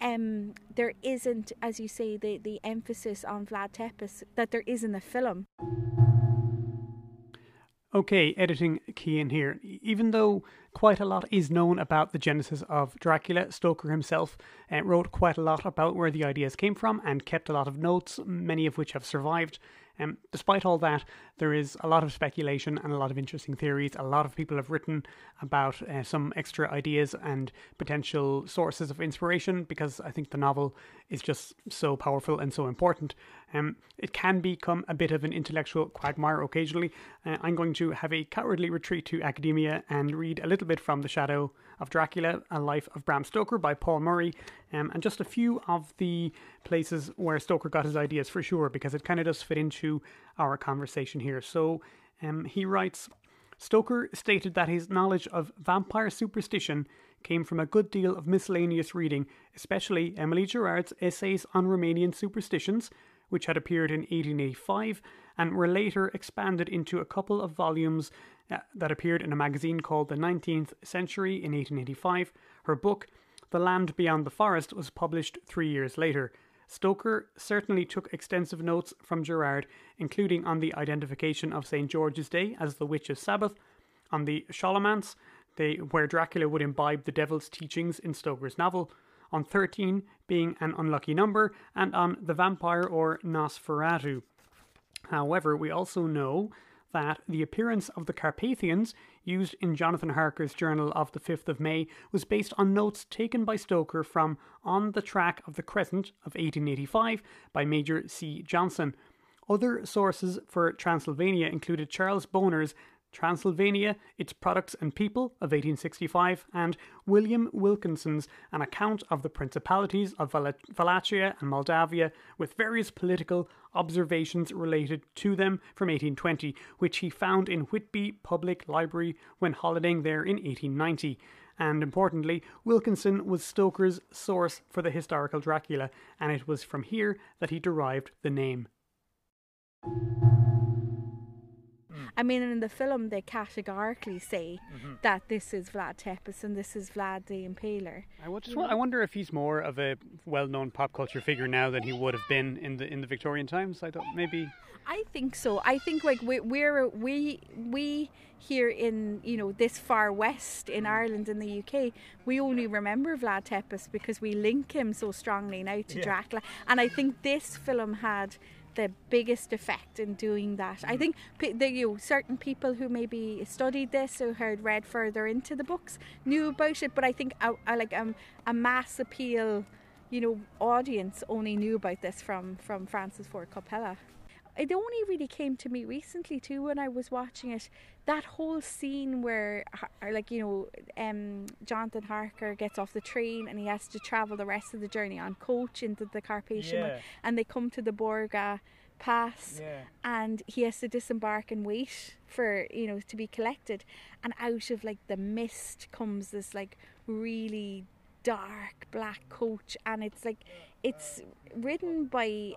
um, there isn't, as you say, the, the emphasis on Vlad Tepes that there is in the film. Okay, editing key in here. Even though quite a lot is known about the genesis of Dracula, Stoker himself uh, wrote quite a lot about where the ideas came from and kept a lot of notes, many of which have survived. Um, despite all that, there is a lot of speculation and a lot of interesting theories. A lot of people have written about uh, some extra ideas and potential sources of inspiration because I think the novel is just so powerful and so important. Um, it can become a bit of an intellectual quagmire occasionally. Uh, I'm going to have a cowardly retreat to academia and read a little bit from The Shadow of Dracula, A Life of Bram Stoker by Paul Murray, um, and just a few of the places where Stoker got his ideas for sure, because it kind of does fit into our conversation here. So um, he writes Stoker stated that his knowledge of vampire superstition came from a good deal of miscellaneous reading, especially Emily Gerard's essays on Romanian superstitions, which had appeared in 1885 and were later expanded into a couple of volumes uh, that appeared in a magazine called The 19th Century in 1885. Her book, The Land Beyond the Forest, was published three years later. Stoker certainly took extensive notes from Gerard, including on the identification of St. George's Day as the Witch's Sabbath, on the Scholomance, they, where Dracula would imbibe the devil's teachings in Stoker's novel, on 13 being an unlucky number, and on the vampire or Nosferatu. However, we also know that the appearance of the Carpathians, used in Jonathan Harker's journal of the 5th of May, was based on notes taken by Stoker from On the Track of the Crescent of 1885 by Major C. Johnson. Other sources for Transylvania included Charles Boner's Transylvania, Its Products and People of 1865, and William Wilkinson's An Account of the Principalities of Wallachia and Moldavia, with various political observations related to them from 1820, which he found in Whitby Public Library when holidaying there in 1890 and importantly, Wilkinson was Stoker's source for the historical Dracula, and it was from here that he derived the name. I mean, in the film, they categorically say mm-hmm. that this is Vlad Tepes and this is Vlad the Impaler. I, just, I wonder if he's more of a well-known pop culture figure now than he would have been in the in the Victorian times. I don't maybe. I think so. I think like we, we're we we here in you know this far west in Ireland in the UK, we only remember Vlad Tepes because we link him so strongly now to Yeah. Dracula, and I think this film had the biggest effect in doing that. I think the, you know, certain people who maybe studied this or had read further into the books knew about it, but I think a, a, like um, a mass appeal, you know, audience only knew about this from from Francis Ford Coppola. It only really came to me recently too when I was watching it. That whole scene where, Har- like you know, um, Jonathan Harker gets off the train and he has to travel the rest of the journey on coach into the Carpathian, Yeah. and they come to the Borgo Pass, Yeah. and he has to disembark and wait for you know to be collected, and out of like the mist comes this like really dark black coach, and it's like it's ridden by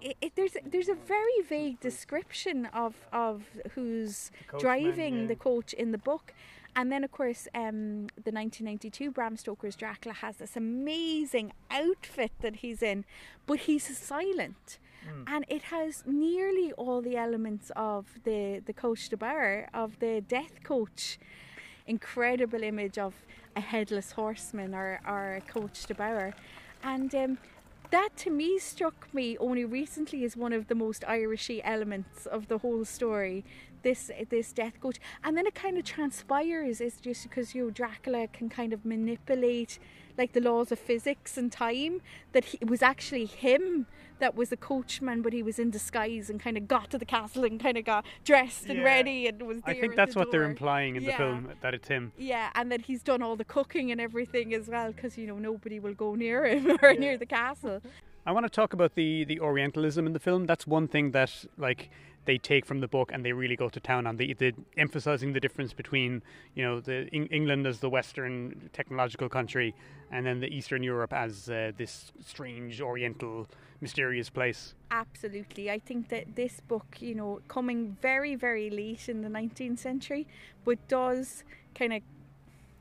it, it, there's there's a very vague description of of who's coachman, driving yeah. the coach in the book. And then, of course, um, the 1992 Bram Stoker's Dracula has this amazing outfit that he's in, but he's silent, and it has nearly all the elements of the the Cóiste Bodhar of the Death Coach. Incredible image of a headless horseman or, or a Cóiste Bodhar, and um, that to me struck me only recently as one of the most Irishy elements of the whole story. This this death coach, and then it kind of transpires. is just because you know Dracula can kind of manipulate like the laws of physics and time. That he, it was actually him that was a coachman, but he was in disguise and kind of got to the castle and kind of got dressed and Yeah. ready and was. I think at that's what they're implying in the film that it's him. Yeah, and that he's done all the cooking and everything as well, because you know nobody will go near him or near the castle. I want to talk about the the Orientalism in the film. That's one thing that like they take from the book and they really go to town on the, the emphasizing the difference between you know the Eng- England as the Western technological country and then the Eastern Europe as uh, this strange Oriental mysterious place. Absolutely. I think that this book, you know, coming very, very late in the 19th century, but does kind of,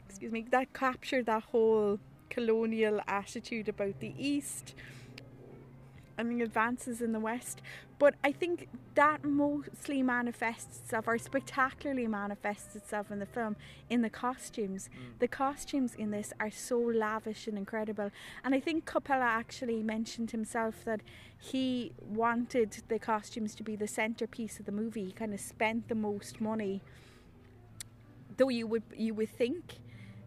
excuse me, that capture that whole colonial attitude about the East and the advances in the West. But I think that mostly manifests itself, or spectacularly manifests itself in the film, in the costumes. Mm. The costumes in this are so lavish and incredible. And I think Coppola actually mentioned himself that he wanted the costumes to be the centerpiece of the movie. He kind of spent the most money, though you would you would think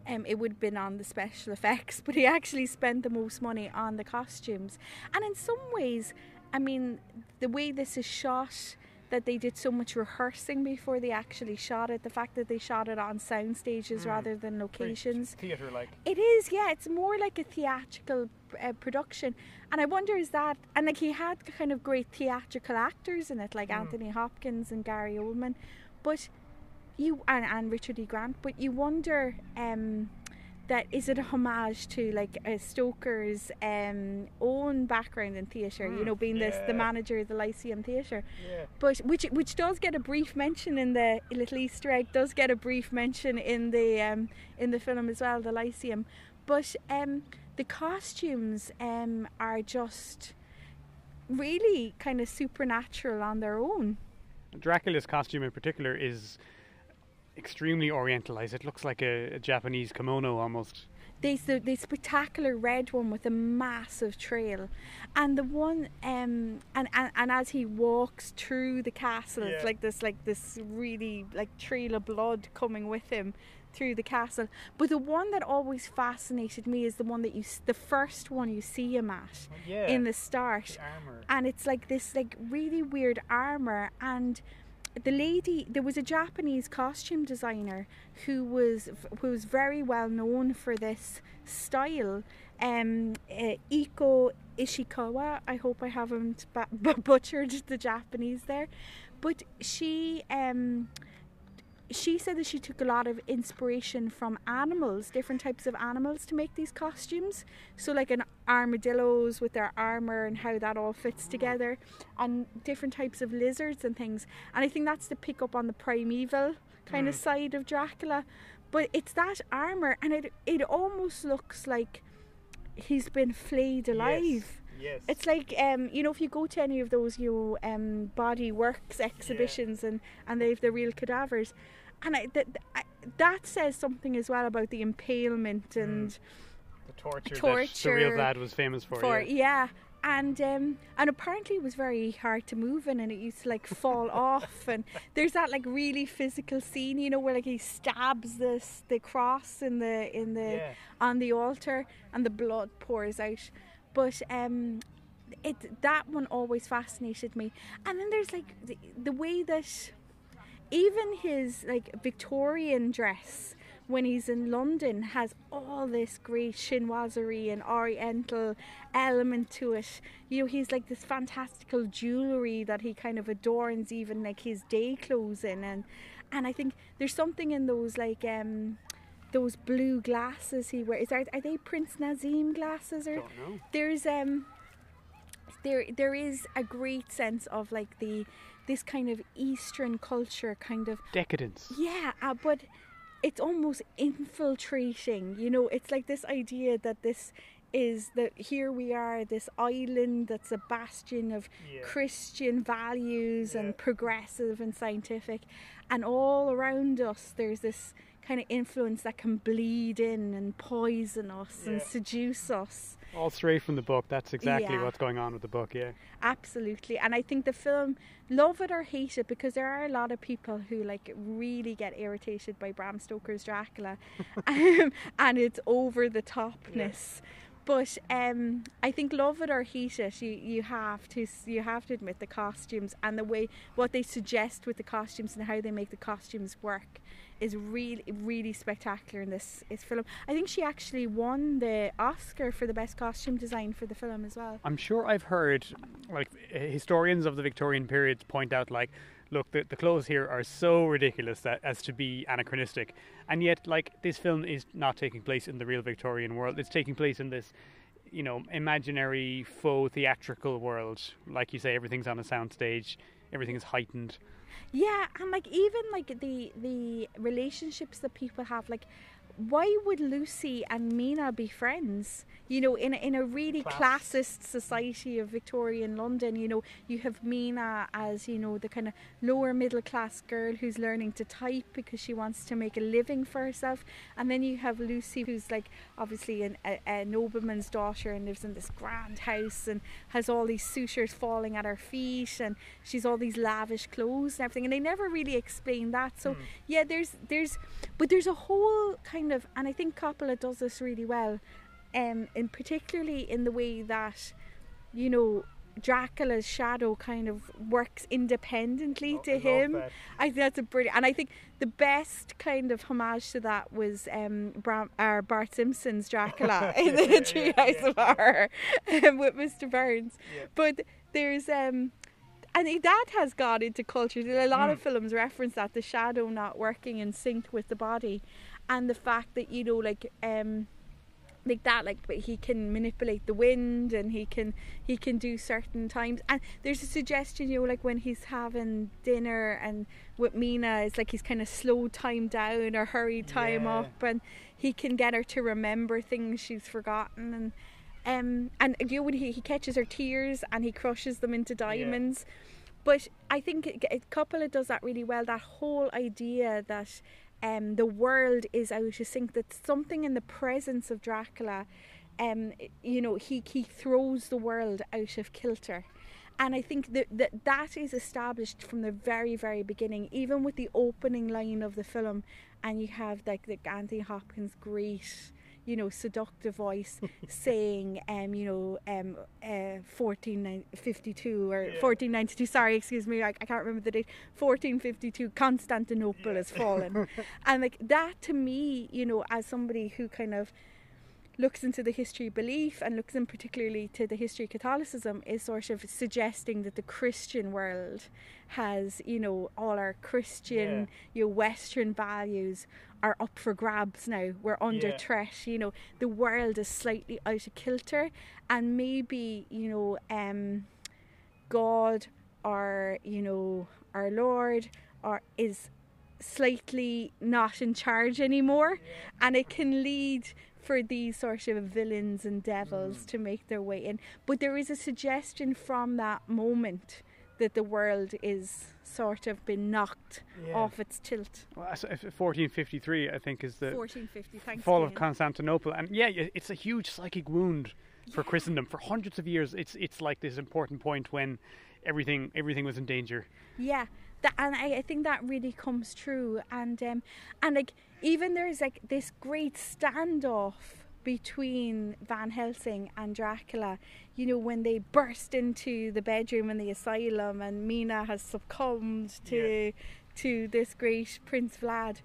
um, it would have been on the special effects, but he actually spent the most money on the costumes. And in some ways, I mean, the way this is shot, that they did so much rehearsing before they actually shot it, the fact that they shot it on sound stages rather than locations. Theater like. It is, yeah. It's more like a theatrical uh, production, and I wonder is that and like he had kind of great theatrical actors in it, like Anthony Hopkins and Gary Oldman, but you and, and Richard E. Grant. But you wonder um, that is it a homage to like uh, Stoker's um, own background in theatre? you know, being this the manager of the Lyceum Theatre Yeah. but which which does get a brief mention in the little Easter egg does get a brief mention in the um, in the film as well, the Lyceum. But um, the costumes um, are just really kind of supernatural on their own. Dracula's costume in particular is extremely orientalized. It looks like a, a Japanese kimono almost. There's the, the spectacular red one with a massive trail, and the one um and, and, and as he walks through the castle, it's like this like this really like trail of blood coming with him through the castle. But the one that always fascinated me is the one that you the first one you see him at Yeah. in the start, armor. and it's like this like really weird armor and the lady there was a japanese costume designer who was who was very well known for this style. Um uh, Eiko ishikawa i hope i haven't ba- butchered the japanese there. But she um she said that she took a lot of inspiration from animals, different types of animals, to make these costumes. So, like an armadillos with their armor and how that all fits together, and different types of lizards and things. And I think that's to pick up on the primeval kind of side of Dracula. But it's that armor, and it it almost looks like he's been flayed alive. Yes. Yes. It's like um, you know, if you go to any of those you know, um, body works exhibitions and and they've the real cadavers, and I, that I, that says something as well about the impalement and the torture, that torture the real Vlad was famous for. for yeah. yeah. And um, and apparently it was very hard to move in, and it used to like fall off. And there's that like really physical scene, you know, where like he stabs this the cross in the in the Yeah. on the altar, and the blood pours out. But um, it that one always fascinated me. And then there's like the, the way that even his like Victorian dress when he's in London has all this great chinoiserie and oriental element to it. You know, he's like this fantastical jewellery that he kind of adorns even like his day clothes in and and I think there's something in those like um those blue glasses he wears. Are, are they Prince Nazim glasses or Don't know. there's um there there is a great sense of like the this kind of eastern culture kind of Decadence. yeah uh, but it's almost infiltrating you know it's like this idea that this is that here we are this island that's a bastion of Yeah. christian values Yeah. and progressive and scientific and all around us there's this kind of influence that can bleed in and poison us and seduce us All straight from the book. That's exactly Yeah. what's going on with the book. Yeah. Absolutely. And I think the film, love it or hate it, because there are a lot of people who like really get irritated by Bram Stoker's Dracula um, and its over the topness. But um, I think love it or hate it, you, you have to you have to admit the costumes and the way what they suggest with the costumes and how they make the costumes work is really really spectacular in this, this film. I think she actually won the Oscar for the best costume design for the film as well. I'm sure I've heard like historians of the Victorian period point out like look the, the clothes here are so ridiculous that as to be anachronistic. And yet like this film is not taking place in the real Victorian world. It's taking place in this you know imaginary faux theatrical world. Like you say everything's on a soundstage. Everything is heightened Yeah, and like even like the the relationships that people have, like why would Lucy and Mina be friends? You know, in a, in a really Class. classist society of Victorian London, you know, you have Mina as you know the kind of lower middle class girl who's learning to type because she wants to make a living for herself, and then you have Lucy who's like obviously an, a, a nobleman's daughter and lives in this grand house and has all these suitors falling at her feet and she's all these lavish clothes and everything, and they never really explain that. So hmm. yeah, there's there's but there's a whole kind of and I think Coppola does this really well, um, and particularly in the way that, you know, Dracula's shadow kind of works independently to him. I think that's a brilliant, and I think the best kind of homage to that was um, Bram, uh, Bart Simpson's Dracula in the Treehouse of Horror um, with Mr. Burns. But there's um, and that has got into culture. A lot of films reference that the shadow not working in sync with the body, and the fact that you know, like um, like that, like but he can manipulate the wind and he can he can do certain times. And there's a suggestion, you know, like when he's having dinner and with Mina, it's like he's kind of slowed time down or hurried time Yeah. up, and he can get her to remember things she's forgotten and. Um, and you know when he, he catches her tears and he crushes them into diamonds, but I think it, it, Coppola does that really well. That whole idea that um, the world is out of sync, that something in the presence of Dracula, um, you know, he, he throws the world out of kilter. And I think that, that that is established from the very, very beginning, even with the opening line of the film. And you have like the Anthony Hopkins' great, you know, seductive voice saying, um, you know, um, uh, 1452 or 1492, sorry, excuse me, I, I can't remember the date, 1452, Constantinople has fallen. and like that to me, you know, as somebody who kind of looks into the history of belief and looks in particularly to the history of Catholicism is sort of suggesting that the Christian world has, you know, all our Christian, you know, Western values are up for grabs now. We're under Yeah. threat. You know, the world is slightly out of kilter, and maybe you know, um, God or you know, our Lord or is slightly not in charge anymore, and it can lead for these sort of villains and devils Mm. to make their way in. But there is a suggestion from that moment that the world is sort of been knocked Yeah. off its tilt. Well, 1453, I think, is the 1450, thanks. fall of Constantinople, and yeah, it's a huge psychic wound for Christendom for hundreds of years. It's it's like this important point when everything everything was in danger. Yeah, that, and I, I think that really comes true. And um, and like even there's like this great standoff between Van Helsing and Dracula. You know when they burst into the bedroom in the asylum, and Mina has succumbed to to this great Prince Vlad.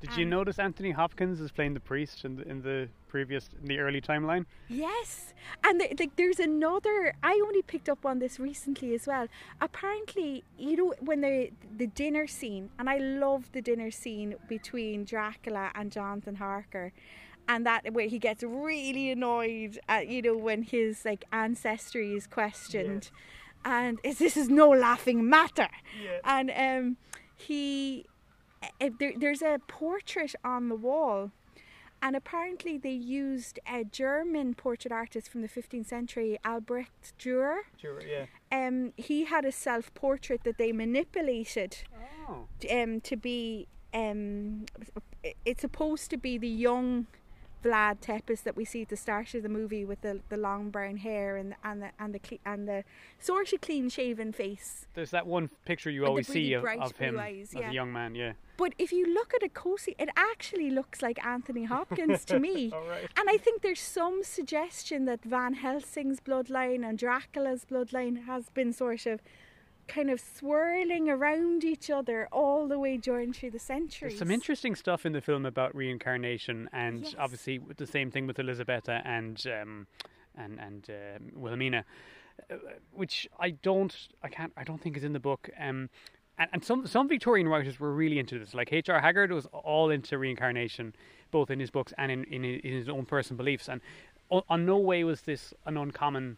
Did you Um, notice Anthony Hopkins is playing the priest in the, in the previous in the early timeline? Yes, and the, like there's another. I only picked up on this recently as well. Apparently, you know when the the dinner scene, and I love the dinner scene between Dracula and Jonathan Harker, and that where he gets really annoyed at you know when his like ancestry is questioned, and is this is no laughing matter, and um he. eh, There, there's a portrait on the wall and apparently they used a German portrait artist from the 15th century, Albrecht Dürer. Sure, yeah. Um, he had a self-portrait that they manipulated Oh. um, to be. Um, it's supposed to be the young Vlad Tepes that we see at the start of the movie with the, the long brown hair and and the and the cle- and the sort of clean-shaven face. There's that one picture you And always see of, of him eyes, as a young man. Yeah. But if you look at it closely, it actually looks like Anthony Hopkins to me. Right. And I think there's some suggestion that Van Helsing's bloodline and Dracula's bloodline has been sort of kind of swirling around each other all the way during through the centuries. There's some interesting stuff in the film about reincarnation, and Yes. obviously the same thing with Elisabetta and um, and and uh, Wilhelmina, which I don't, I can't, I don't think is in the book. Um, and, and some some Victorian writers were really into this. Like H.R. Haggard was all into reincarnation, both in his books and in in, in his own personal beliefs. And on, on no way was this an uncommon,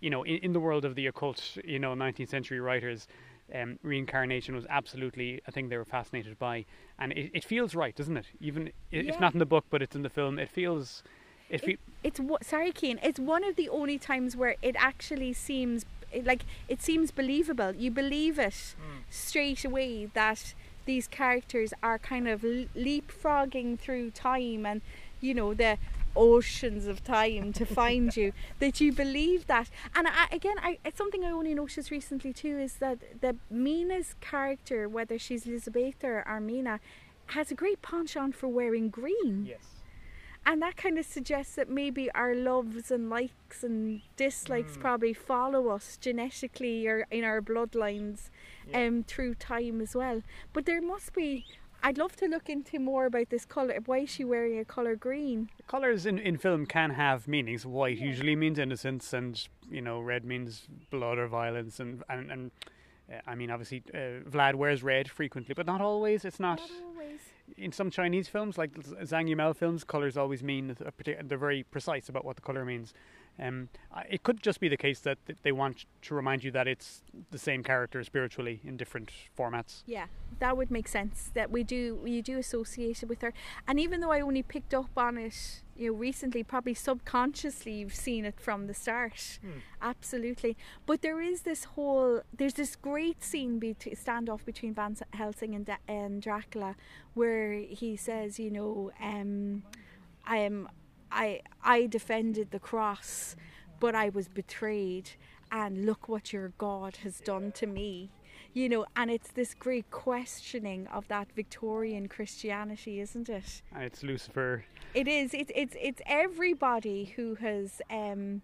you know, in, in the world of the occult, you know, 19th century writers. Um, reincarnation was absolutely a thing they were fascinated by, and it, it feels right, doesn't it? Even i if Yeah. not in the book, but it's in the film. It feels, it, fe- It, it's what sorry, Keen. It's one of the only times where it actually seems like it seems believable. You believe it straight away that these characters are kind of leapfrogging through time and you know the oceans of time to find you that you believe that and I, again I, it's something I only noticed recently too is that the Mina's character whether she's Elizabeth or Armina has a great penchant for wearing green yes. and that kind of suggests that maybe our loves and likes and dislikes probably follow us genetically or in our bloodlines um, through time as well. But there must be. I'd love to look into more about this colour. Why is she wearing a colour green? Colors in, in film can have meanings. White usually means innocence, and you know, red means blood or violence, and and, and uh, I mean, obviously, uh, Vlad wears red frequently, but not always. It's not. Not always. in some Chinese films, like Zhang Yimou films, colors always mean a partic- they're very precise about what the color means. Um, it could just be the case that they want to remind you that it's the same character spiritually in different formats. Yeah, that would make sense. That we do you do associate it with her, and even though I only picked up on it, you know, recently, probably subconsciously you've seen it from the start. Absolutely, but there is this whole there's this great scene be- standoff between Van Helsing and, Da- and Dracula, where he says, you know, um, I am I I defended the cross, but I was betrayed, and look what your God has done to me. You know, and it's this great questioning of that Victorian Christianity, isn't it? Ah, it's Lucifer. It is. It's it's it's everybody who has um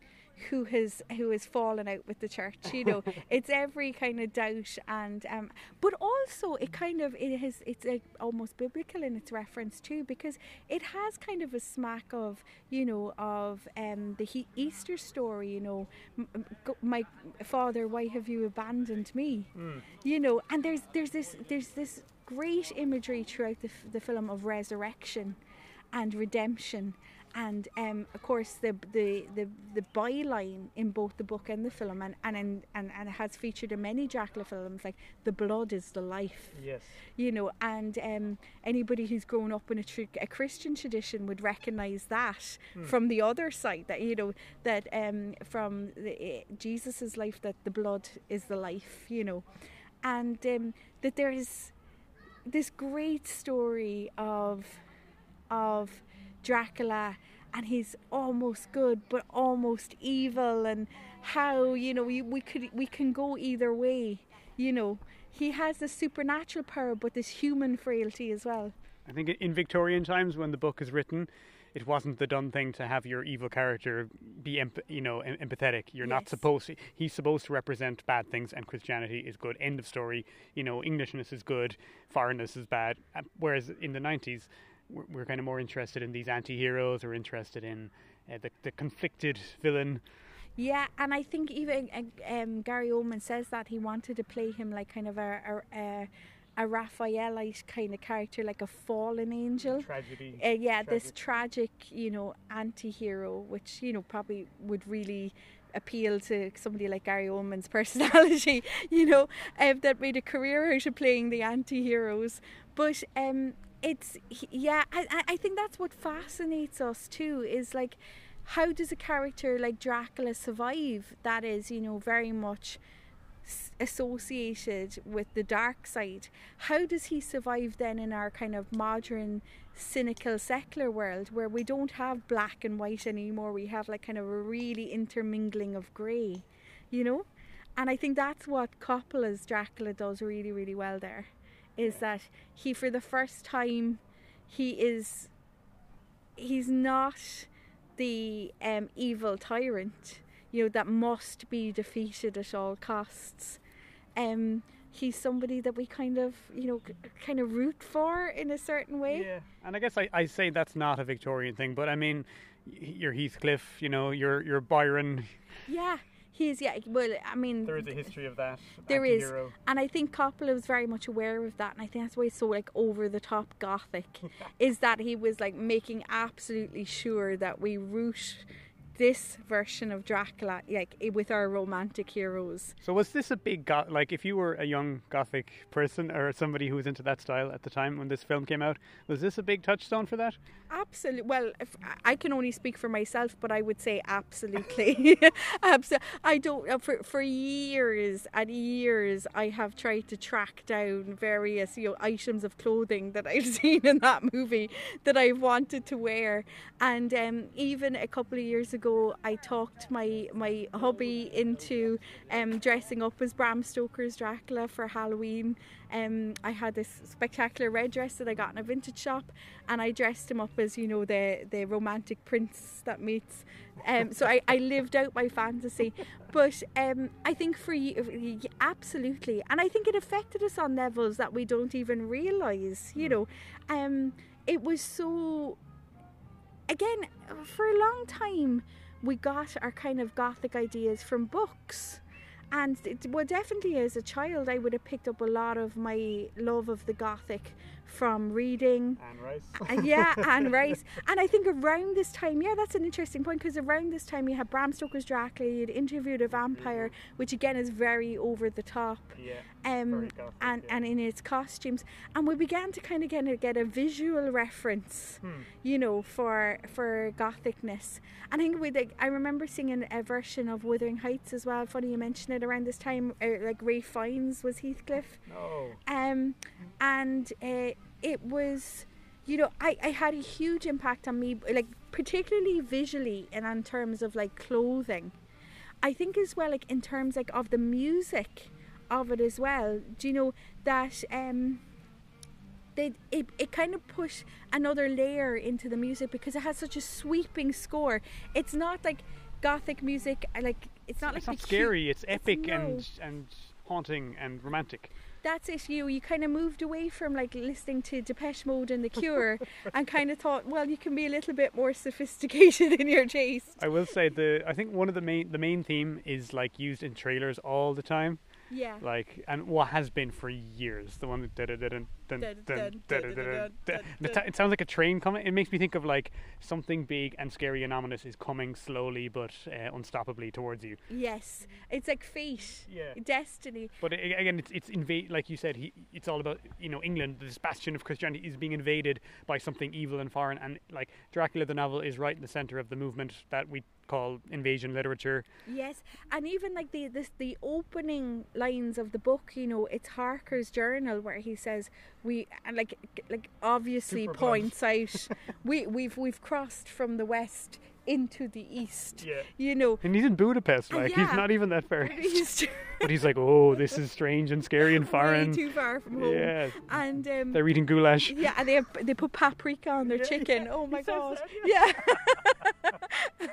who has who has fallen out with the church. You know, it's every kind of doubt and um, but also it kind of it has it's like almost biblical in its reference too because it has kind of a smack of you know of um the he- Easter story. You know, my father, why have you abandoned me? You know, and there's there's this there's this great imagery throughout the, f- the film of resurrection and redemption. And um, of course, the, the the the byline in both the book and the film, and and in, and and it has featured in many Dracula films, like the blood is the life Yes. you know, and um, anybody who's grown up in a, tr- a Christian tradition would recognize that from the other side. That you know that um, from the, uh, Jesus's life, that the blood is the life, you know, and um, that there is this great story of of Dracula and he's almost good but almost evil and how you know we, we could we can go either way you know he has this supernatural power but this human frailty as well I think in Victorian times, when the book is written, it wasn't the done thing to have your evil character be, you know, empathetic. You're not supposed. To, he's supposed to represent bad things, and Christianity is good. End of story. You know, Englishness is good, foreignness is bad. Uh, Whereas in the '90s, we're, we're kind of more interested in these anti-heroes, or interested in uh, the, the conflicted villain. yeah and i think even uh, um, gary oldman says that he wanted to play him like kind of a a, a, a raphaelite kind of character like a fallen angel Tragedy. uh, yeah, this tragic, you know, anti-hero, which you know probably would really appeal to somebody like Gary Oldman's personality, you know, um, that made a career out of playing the anti-heroes. But um, it's yeah, I I- think that's what fascinates us too. Is like, how does a character like Dracula survive? That is, you know, very much associated with the dark side. How does he survive then in our kind of modern, cynical, secular world where we don't have black and white anymore? We have like kind of a really intermingling of grey, you know? And I think that's what Coppola's Dracula does really, really well there. Is that he, for the first time, he is. He's not the um, evil tyrant, you know, that must be defeated at all costs. Um, he's somebody that we kind of, you know, kind of root for in a certain way. Yeah, and I guess I, I say that's not a Victorian thing, but I mean, y- you're Heathcliff, you know, you're you're Byron. Yeah, he's yeah. Well, I mean, There is a history of that. There is, and I think Coppola was very much aware of that, and I think that's why he's so like over the top gothic, is that he was like making absolutely sure that we root this version of Dracula like with our romantic heroes. So was this a big go- like if you were a young gothic person or somebody who was into that style at the time when this film came out, was this a big touchstone for that? Absolutely. Well, if, I can only speak for myself, but I would say absolutely. Abso- I don't. uh, For for years and years, I have tried to track down various you know items of clothing that I've seen in that movie that I've wanted to wear, and um, even a couple of years ago, I talked my my hubby into um, dressing up as Bram Stoker's Dracula for Halloween. Um, I had this spectacular red dress that I got in a vintage shop, and I dressed him up as you know the the romantic prince that meets. Um, so I, I lived out my fantasy, but um, I think for you, absolutely, and I think it affected us on levels that we don't even realize. You know, um, it was so. Again, for a long time, we got our kind of gothic ideas from books. And it, well, definitely as a child, I would have picked up a lot of my love of the gothic from reading. Anne Rice. Uh, yeah, Anne Rice. And I think around this time, yeah, that's an interesting point because around this time you had Bram Stoker's Dracula, you had Interviewed a Vampire, which again is very over the top. yeah. Um, gothic, and, yeah. and in its costumes, and we began to kind of get a, get a visual reference, Hmm. you know, for for gothicness. And I think we like, I remember seeing a version of Wuthering Heights as well. Funny you mention it around this time. Uh, like Ralph Fiennes was Heathcliff. No. Um, and uh, it was, you know, I, I had a huge impact on me, like particularly visually and in terms of like clothing. I think as well, like in terms like of the music of it as well. Do you know that um, they it, it kind of put another layer into the music because it has such a sweeping score. It's not like gothic music, like it's not It's like not the cute- scary. It's epic no. and and haunting and romantic. That's it you you kind of moved away from like listening to Depeche Mode and The Cure and kind of thought well you can be a little bit more sophisticated in your taste I will say the I think one of the main the main theme is like used in trailers all the time. Yeah. Like, and what has been for years, the one that did it, didn't. It sounds like a train coming. It makes me think of like something big and scary and ominous is coming slowly but uh, unstoppably towards you. Yes, it's like fate, Yeah. destiny. But again, it's it's invade. Like you said, he, it's all about you know England. This bastion of Christianity is being invaded by something evil and foreign. And like Dracula, the novel, is right in the center of the movement that we call invasion literature. Yes, and even like the this the opening lines of the book, you know, it's Harker's journal where he says we and like like obviously Super blunt. points out we we've we've crossed from the west into the east. Yeah. You know, And he's in Budapest. Like yeah. he's not even that far. he's but he's like, oh, this is strange and scary and way foreign. too far from home. Yeah. And um, They're eating goulash. Yeah, and they have, they put paprika on their chicken. Oh my god! that, Yeah.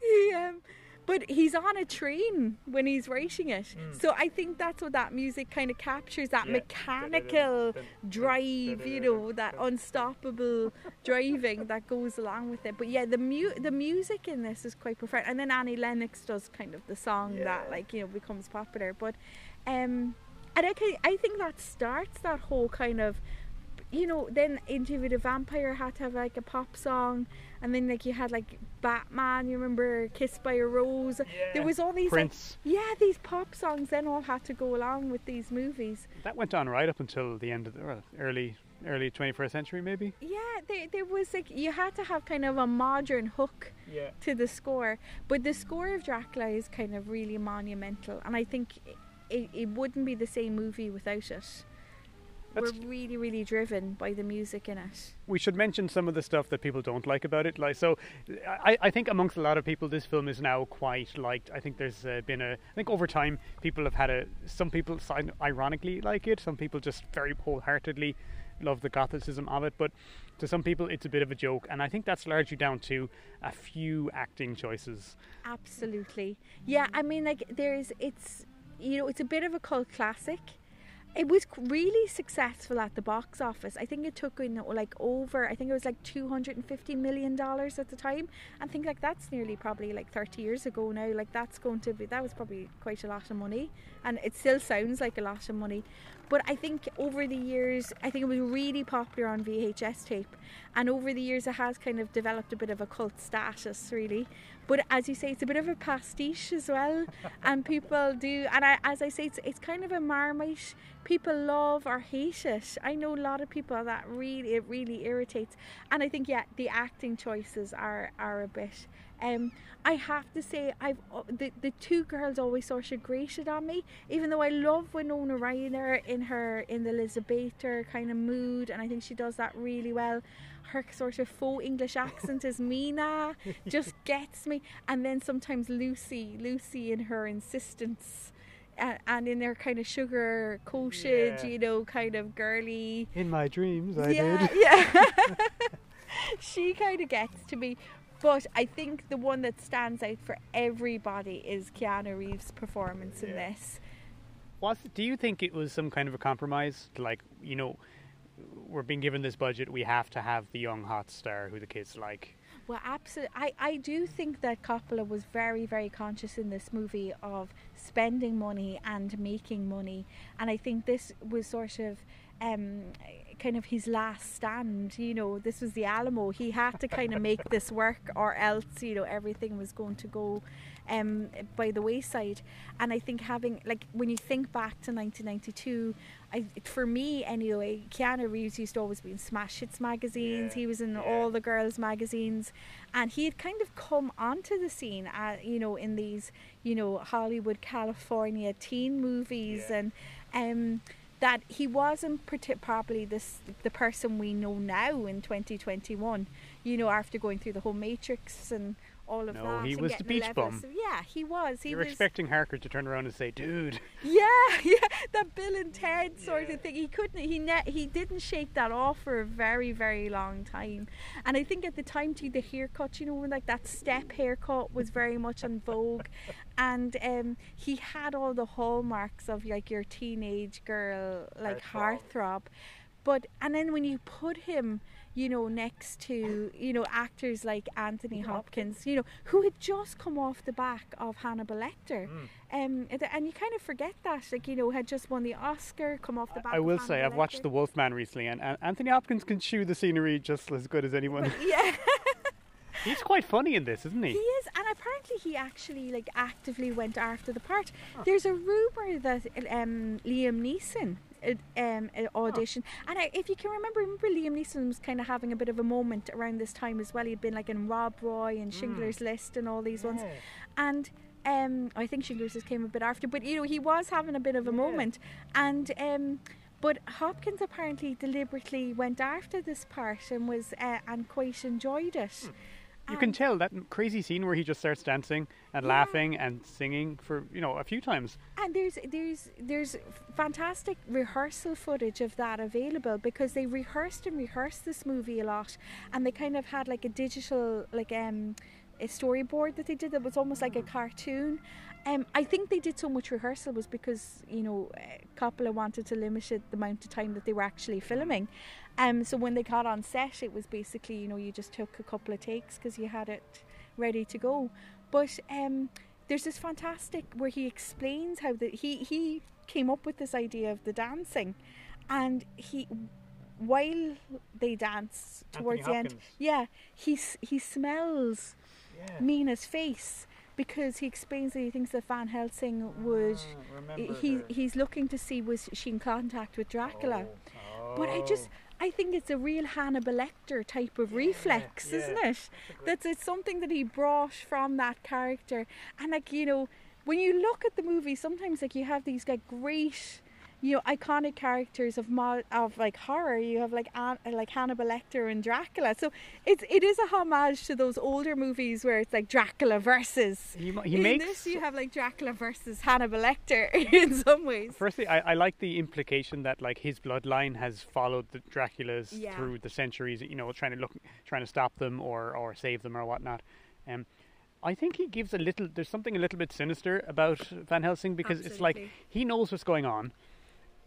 he um, but he's on a train when he's writing it. So I think that's what that music kind of captures that Yeah. mechanical drive, you know, that unstoppable driving that goes along with it. But yeah, the mu- the music in this is quite profound. And then Annie Lennox does kind of the song that like, you know, becomes popular. But um and I, can, I think that starts that whole kind of you know, then Interview a Vampire had to have like a pop song, and then like you had like Batman. You remember Kissed by a Rose? Yeah. There was all these Prince. like yeah, these pop songs then all had to go along with these movies. That went on right up until the end of the well, early early 21st century, maybe. Yeah, there, there was like you had to have kind of a modern hook Yeah. to the score, but the score of Dracula is kind of really monumental, and I think it, it wouldn't be the same movie without it. That's- We're really, really driven by the music in it. we should mention some of the stuff that people don't like about it. Like, so, I, I think amongst a lot of people, this film is now quite liked. I think there's uh, been a, I think over time, people have had a. Some people ironically like it. Some people just very wholeheartedly love the Gothicism of it. But to some people, it's a bit of a joke, and I think that's largely down to a few acting choices. Absolutely. Yeah, I mean, like, there's, it's, you know, it's a bit of a cult classic. It was really successful at the box office. I think it took in like over, I think it was like $250 million at the time. I think like that's nearly probably like 30 years ago now. Like, that's going to be, that was probably quite a lot of money. And it still sounds like a lot of money. But I think over the years, I think it was really popular on VHS tape. And over the years, it has kind of developed a bit of a cult status, really. But as you say, it's a bit of a pastiche as well. and people do, and I, as I say, it's, it's kind of a marmite. People love or hate it. I know a lot of people that really, it really irritates. And I think, yeah, the acting choices are, are a bit. Um, I have to say, I've uh, the the two girls always sort of grated on me, even though I love Winona Ryder in her in the Elizabethan kind of mood, and I think she does that really well. Her sort of faux English accent as Mina just gets me, and then sometimes Lucy, Lucy in her insistence. And in their kind of sugar coated, Yeah. you know, kind of girly, In my dreams, I yeah, did. yeah. she kind of gets to me. But I think the one that stands out for everybody is Keanu Reeves' performance in Yeah. this. Was do you think it was some kind of a compromise? Like, you know, we're being given this budget, we have to have the young hot star who the kids like. Well, absolutely. I, I do think that Coppola was very, very conscious in this movie of spending money and making money. And I think this was sort of um, kind of his last stand. You know, this was the Alamo. He had to kind of make this work, or else, you know, everything was going to go um, by the wayside. And I think having, like, when you think back to 1992, I, for me anyway, Keanu Reeves used to always be in Smash Hits magazines. Yeah, he was in yeah. all the girls' magazines, and he had kind of come onto the scene, uh, you know, in these, you know, Hollywood, California teen movies, Yeah. and um, that he wasn't probably this the person we know now in 2021. You know, after going through the whole Matrix and all of No, that. he and was the beach level bum. of- yeah, he was. He You're was. expecting Harker to turn around and say, "Dude, Yeah, yeah, that Bill and Ted sort Yeah. of thing. He couldn't, he ne- he didn't shake that off for a very, very long time. And I think at the time too, the haircut, you know, like that step haircut was very much on vogue, and um, he had all the hallmarks of like your teenage girl, like Heartthrob. heartthrob. But and then when you put him, you know, next to you know actors like Anthony Hopkins, you know, who had just come off the back of Hannibal Lecter, Mm. um, and- and you kind of forget that, like you know, had just won the Oscar, come off the back. I will say Hannibal I've watched Lecter. The Wolfman recently, and uh, Anthony Hopkins can chew the scenery just as good as anyone. Yeah. He's quite funny in this, isn't he? He is, and apparently he actually like actively went after the part. There's a rumor that um, Liam Neeson um, audition, and I, if you can remember, remember Liam Neeson was kind of having a bit of a moment around this time as well. He'd been like in Rob Roy and Schindler's List and all these ones, and. Um, I think Schindler's List came a bit after, but you know he was having a bit of a moment, and um, but Hopkins apparently deliberately went after this part and was uh, and quite enjoyed it. You can tell that crazy scene where he just starts dancing and Yeah. laughing and singing for you know a few times. And there's there's there's fantastic rehearsal footage of that available because they rehearsed and rehearsed this movie a lot, and they kind of had like a digital like um a storyboard that they did that was almost like a cartoon. Um, I think they did so much rehearsal was because you know Coppola wanted to limit it, the amount of time that they were actually filming. Um, so when they got on set, it was basically you know you just took a couple of takes because you had it ready to go. But um, there's this fantastic where he explains how the he he came up with this idea of the dancing, and he while they dance towards the end, yeah, he he smells Mina's face because he explains that he thinks that Van Helsing would. he he's looking to see was she in contact with Dracula. But I just I think it's a real Hannibal Lecter type of reflex, isn't it? That's it's something that he brought from that character. And like, you know, when you look at the movie, sometimes like you have these like great you know, iconic characters of of like horror. You have like An- like Hannibal Lecter and Dracula. So it's it is a homage to those older movies where it's like Dracula versus. He, he in makes this, you have like Dracula versus Hannibal Lecter in some ways. Firstly, I, I like the implication that like his bloodline has followed the Draculas Yeah. through the centuries. You know, trying to look, trying to stop them or or save them or whatnot. Um, I think he gives a little. There's something a little bit sinister about Van Helsing because it's like he knows what's going on,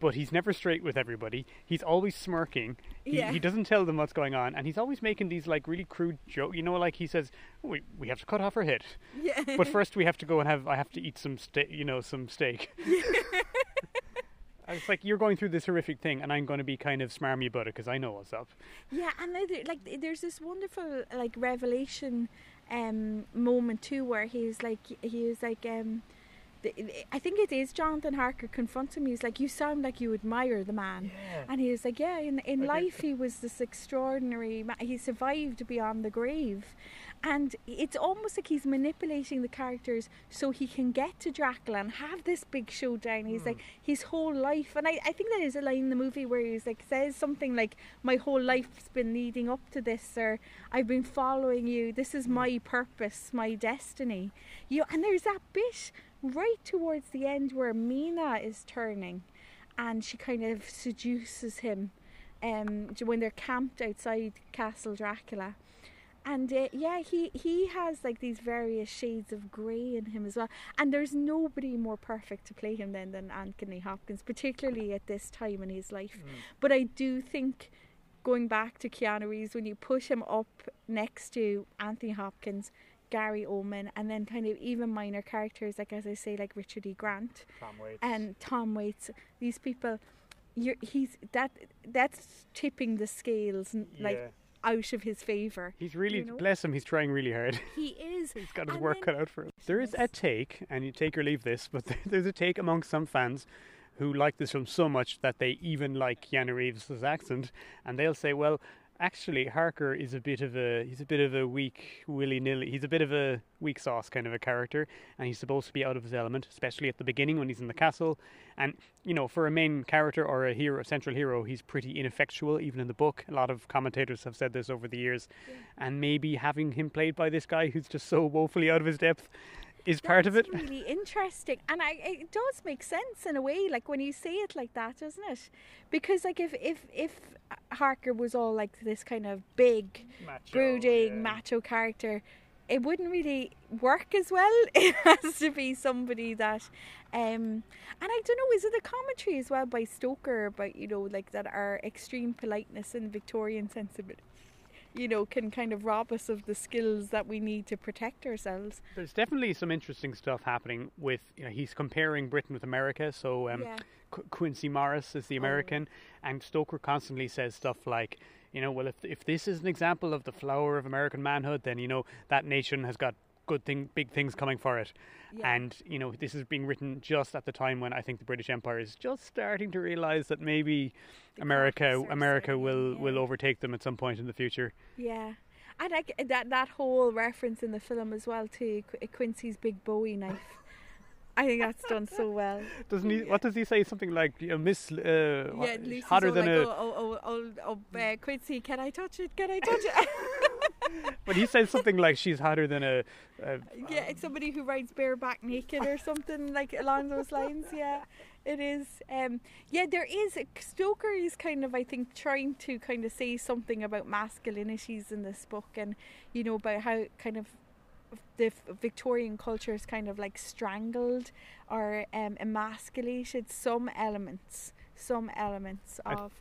but he's never straight with everybody. He's always smirking. He, Yeah. he doesn't tell them what's going on, and he's always making these like really crude jokes. You know, like he says, "We we have to cut off her head, Yeah. but first we have to go and have I have to eat some steak. You know, some steak." And It's like you're going through this horrific thing, and I'm going to be kind of smarmy about it because I know what's up. Yeah, and like there's this wonderful like revelation um moment too where he's like he was like um I think it is Jonathan Harker confronts him. He's like, "You sound like you admire the man," and he was like, "Yeah, in in life he was this extraordinary. Ma- he survived beyond the grave." And it's almost like he's manipulating the characters so he can get to Dracula and have this big showdown. He's like his whole life, and I, I think that is a line in the movie where he's like says something like, "My whole life's been leading up to this," or "I've been following you. This is my purpose, my destiny." You and there's that bit right towards the end where Mina is turning, and she kind of seduces him, um, when they're camped outside Castle Dracula. And uh, yeah, he he has like these various shades of grey in him as well. And there's nobody more perfect to play him than than Anthony Hopkins, particularly at this time in his life. But I do think going back to Keanu Reeves, when you put him up next to Anthony Hopkins, Gary Oldman, and then kind of even minor characters like as I say, like Richard E. Grant and Tom Waits, these people, you're, he's that that's tipping the scales like Yeah. out of his favor. He's really You know? bless him. He's trying really hard. He is. He's got his And work then- cut out for him. There is a take, and you take or leave this, but there's a take among some fans who like this film so much that they even like Keanu Reeves' accent, and they'll say, "Well, actually, Harker is a bit of a he's a bit of a weak willy nilly. He's a bit of a weak sauce kind of a character, and he's supposed to be out of his element, especially at the beginning when he's in the castle. And you know, for a main character or a hero, a central hero, he's pretty ineffectual. Even in the book, a lot of commentators have said this over the years, and maybe having him played by this guy who's just so woefully out of his depth is part of it. Really interesting, and I, it does make sense in a way. Like when you say it like that, doesn't it? Because like if if if Harker was all like this kind of big, brooding, macho character, it wouldn't really work as well. It has to be somebody that, um, and I don't know, is it a commentary as well by Stoker about you know like that our extreme politeness and Victorian sensibility, you know, can kind of rob us of the skills that we need to protect ourselves. There's definitely some interesting stuff happening with, you know, he's comparing Britain with America. So um, Yeah. Qu- Quincey Morris is the American, and Stoker constantly says stuff like, you know, well, if if this is an example of the flower of American manhood, then you know that nation has got good thing, big things coming for it. Yeah. And you know, this is being written just at the time when I think the British Empire is just starting to realize that maybe America America starting, will will overtake them at some point in the future. Yeah. And like that that whole reference in the film as well to Qu- Quincey's big Bowie knife. I think that's done so well. Doesn't he? What does he say? Something like, you know, Miss, uh, Yeah, hotter than like, a. oh, oh, oh, oh, oh uh, Quincey, can I touch it? Can I touch it? But he says something like she's hotter than a. a yeah, it's somebody who rides bareback naked or something like along those lines. Yeah, it is. Um, yeah, there is. Stoker is kind of, I think, trying to kind of say something about masculinities in this book, and you know about how kind of the Victorian culture is kind of like strangled or um, emasculated some elements, some elements I- of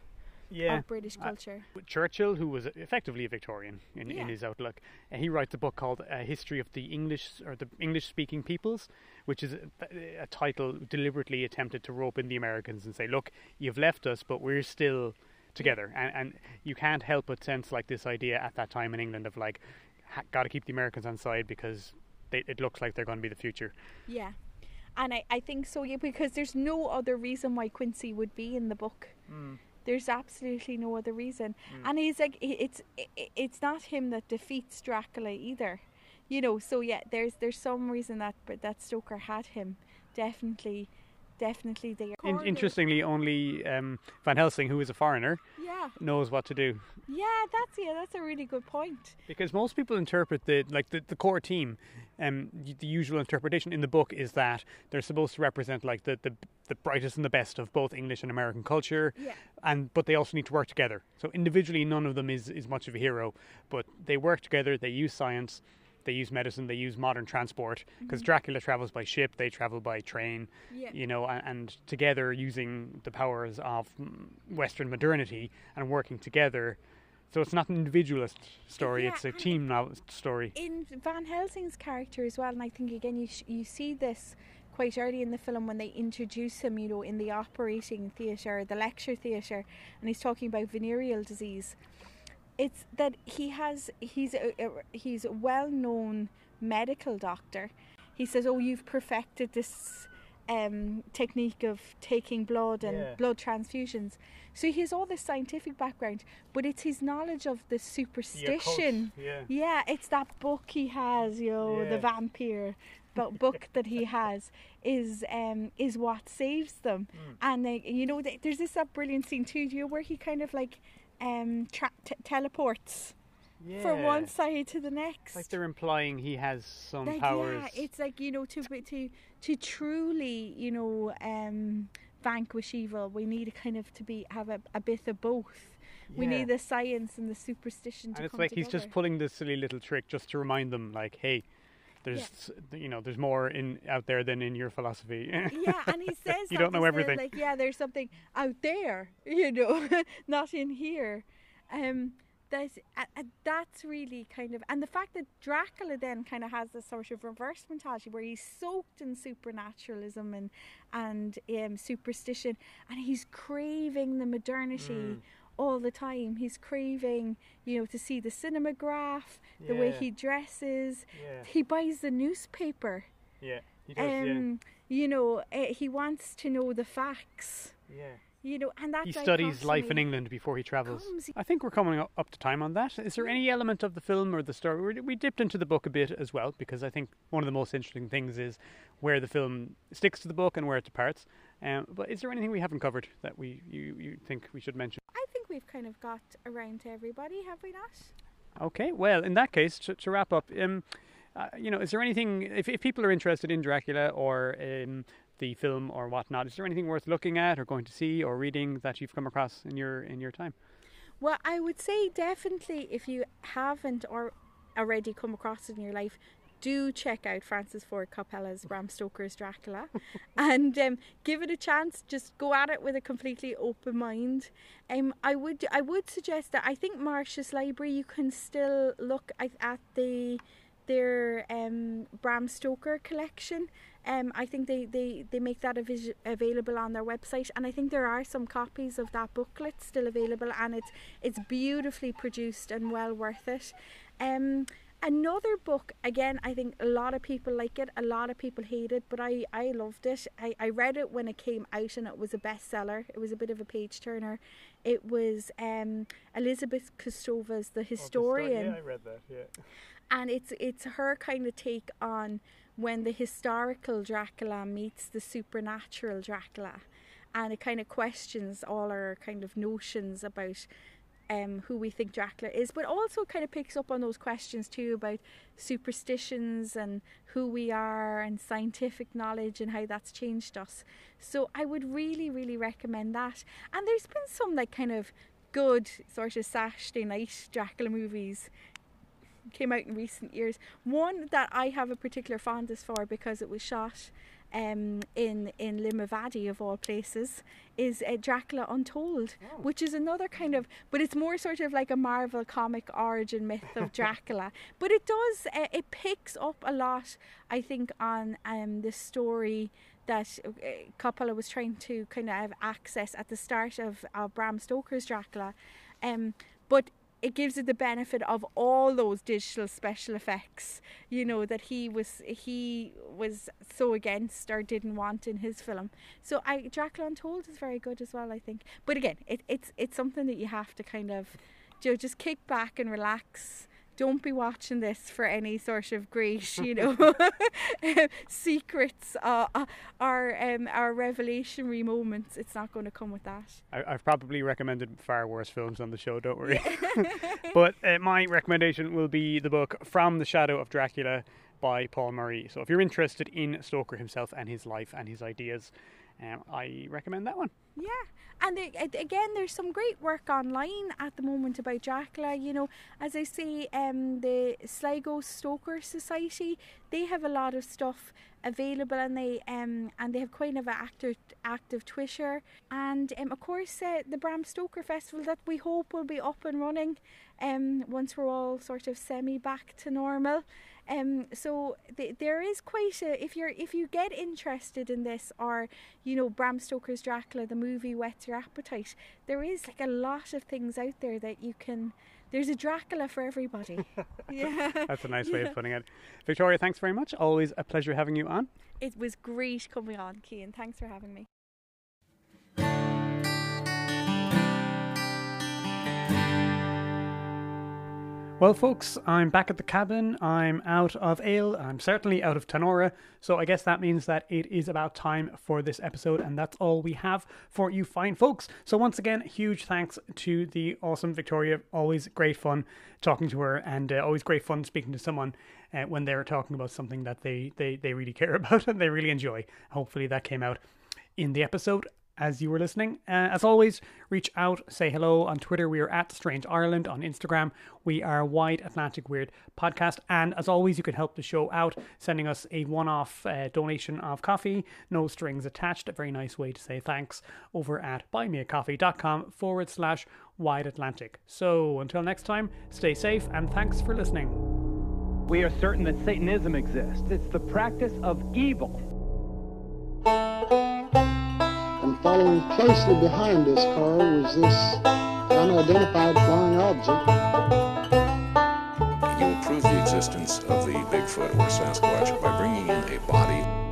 yeah. of British I- culture. Churchill, who was effectively a Victorian in, Yeah. in his outlook, and he writes a book called "A History of the English or the English-speaking Peoples," which is a, a title deliberately attempted to rope in the Americans and say, "Look, you've left us, but we're still together," and, and you can't help but sense like this idea at that time in England of like, ha- got to keep the Americans on side because they, it looks like they're going to be the future. Yeah. And I, I think so, yeah, because there's no other reason why Quincey would be in the book. Hmm. There's absolutely no other reason. Mm. And he's like, it's it's not him that defeats Dracula either. You know, so yeah, there's there's some reason that but that Stoker had him. Definitely, definitely there. In, interestingly, only um, Van Helsing, who is a foreigner, Yeah, knows what to do. yeah, that's yeah, that's a really good point. Because most people interpret the like the, the core team, um, the usual interpretation in the book is that they're supposed to represent like the, the the brightest and the best of both English and American culture, Yeah. and but they also need to work together. So individually, none of them is is much of a hero, but they work together. They use science, they use medicine, they use modern transport. Because mm-hmm. Dracula travels by ship, they travel by train. Yeah. You know, and, and together using the powers of Western modernity and working together. So it's not an individualist story; Yeah, it's a team novel story. in Van Helsing's character as well, and I think again you sh- you see this quite early in the film when they introduce him, you know, in the operating theatre, the lecture theatre, and he's talking about venereal disease. It's that he has he's a, he's a well-known medical doctor. He says, "Oh, you've perfected this." Um, technique of taking blood and Yeah. blood transfusions. So he has all this scientific background, but it's his knowledge of the superstition yeah. yeah, it's that book he has, you know, the vampire book that he has is um is what saves them. Mm. And they, you know, th- there's this that brilliant scene too, you know, where he kind of like um tra- t- teleports from one side to the next. Like they're implying he has some Like, powers. Yeah, it's like you know to to to truly you know um vanquish evil, we need kind of to be have a, a bit of both. We need the science and the superstition to and it's like he's just pulling this silly little trick just to remind them, like, hey, there's you know there's more in out there than in your philosophy. yeah, and he says You don't know everything. Like, yeah, there's something out there, you know, not in here. Um, that's uh, that's really kind of, and the fact that Dracula then kind of has this sort of reverse mentality where he's soaked in supernaturalism and and um, superstition, and he's craving the modernity. Mm. All the time, he's craving, you know, to see the cinematograph, the way he dresses. yeah, He buys the newspaper yeah, he does. um, you know, uh, he wants to know the facts. yeah, yeah. You know, and that He studies life in England before he travels. comes- I think we're coming up to time on that. Is there any element of the film or the story? we- We dipped into the book a bit as well because I think one of the most interesting things is where the film sticks to the book and where it departs. Um, but is there anything we haven't covered that we you, you think we should mention? I think we've kind of got around to everybody, have we not? Okay, well, in that case, to, to wrap up, um, uh, you know, is there anything if, if people are interested in Dracula or um, the film or whatnot, is there anything worth looking at or going to see or reading that you've come across in your in your time? Well, I would say definitely if you haven't or already come across it in your life, do check out Francis Ford Coppola's Bram Stoker's Dracula and um, give it a chance. Just go at it with a completely open mind. Um, I would I would suggest that I think Marsh's Library you can still look at, at the their um, Bram Stoker collection. Um, I think they, they, they make that available on their website, and I think there are some copies of that booklet still available, and it's it's beautifully produced and well worth it. Um, another book again i think a lot of people like it a lot of people hate it but i i loved it. I, I read it when it came out and it was a bestseller. It was a bit of a page turner. It was um elizabeth kostova's the historian Oh, yeah, I read that. Yeah. and it's it's her kind of take on when the historical Dracula meets the supernatural Dracula, and it kind of questions all our kind of notions about um, who we think Dracula is, but also kind of picks up on those questions too about superstitions and who we are and scientific knowledge and how that's changed us. So I would really, really recommend that. And there's been some like kind of good sort of Saturday night Dracula movies came out in recent years. One that I have a particular fondness for because it was shot um, in in Limavady of all places is uh, Dracula Untold, which is another kind of, but it's more sort of like a Marvel comic origin myth of Dracula. but it does uh, it picks up a lot, I think, on um, the story that uh, Coppola was trying to kind of have access at the start of, of Bram Stoker's Dracula, um, but it gives it the benefit of all those digital special effects you know that he was he was so against or didn't want in his film. So i dracula untold is very good as well i think. But again it, it's it's something that you have to kind of you know, just kick back and relax don't be watching this for any sort of great, you know, secrets uh, uh, or um, or revelationary moments. It's not going to come with that. I, I've probably recommended far worse films on the show, don't worry. but uh, my recommendation will be the book From the Shadow of Dracula by Paul Murray. So if you're interested in Stoker himself and his life and his ideas, um, I recommend that one. Yeah, and again, there's some great work online at the moment about Dracula. You know, as I say, um, the Sligo Stoker Society they have a lot of stuff available, and they um and they have quite of an active active Twitter, and um of course uh, the Bram Stoker Festival that we hope will be up and running, um once we're all sort of semi back to normal. Um, so th- there is quite a if you're if you get interested in this or you know Bram Stoker's Dracula the movie whets your appetite there is like a lot of things out there that you can there's a Dracula for everybody yeah That's a nice way of putting it. Victoria, thanks very much. Always a pleasure having you on. it was great coming on Kean thanks for having me Well, folks, I'm back at the cabin. I'm out of ale. I'm certainly out of Tanora. So I guess that means that it is about time for this episode, and that's all we have for you fine folks. So once again, huge thanks to the awesome Victoria. Always great fun talking to her, and uh, always great fun speaking to someone uh, when they're talking about something that they, they, they really care about and they really enjoy. Hopefully that came out in the episode as you were listening. Uh, as always, reach out, say hello on Twitter. We are at Strange Ireland on Instagram. We are Wide Atlantic Weird Podcast. And as always, you can help the show out sending us a one off uh, donation of coffee, no strings attached. A very nice way to say thanks over at buymeacoffee.com forward slash Wide Atlantic. So until next time, stay safe and thanks for listening. We are certain that Satanism exists. It's the practice of evil. Following closely behind this car was this unidentified flying object. You prove the existence of the Bigfoot or Sasquatch by bringing in a body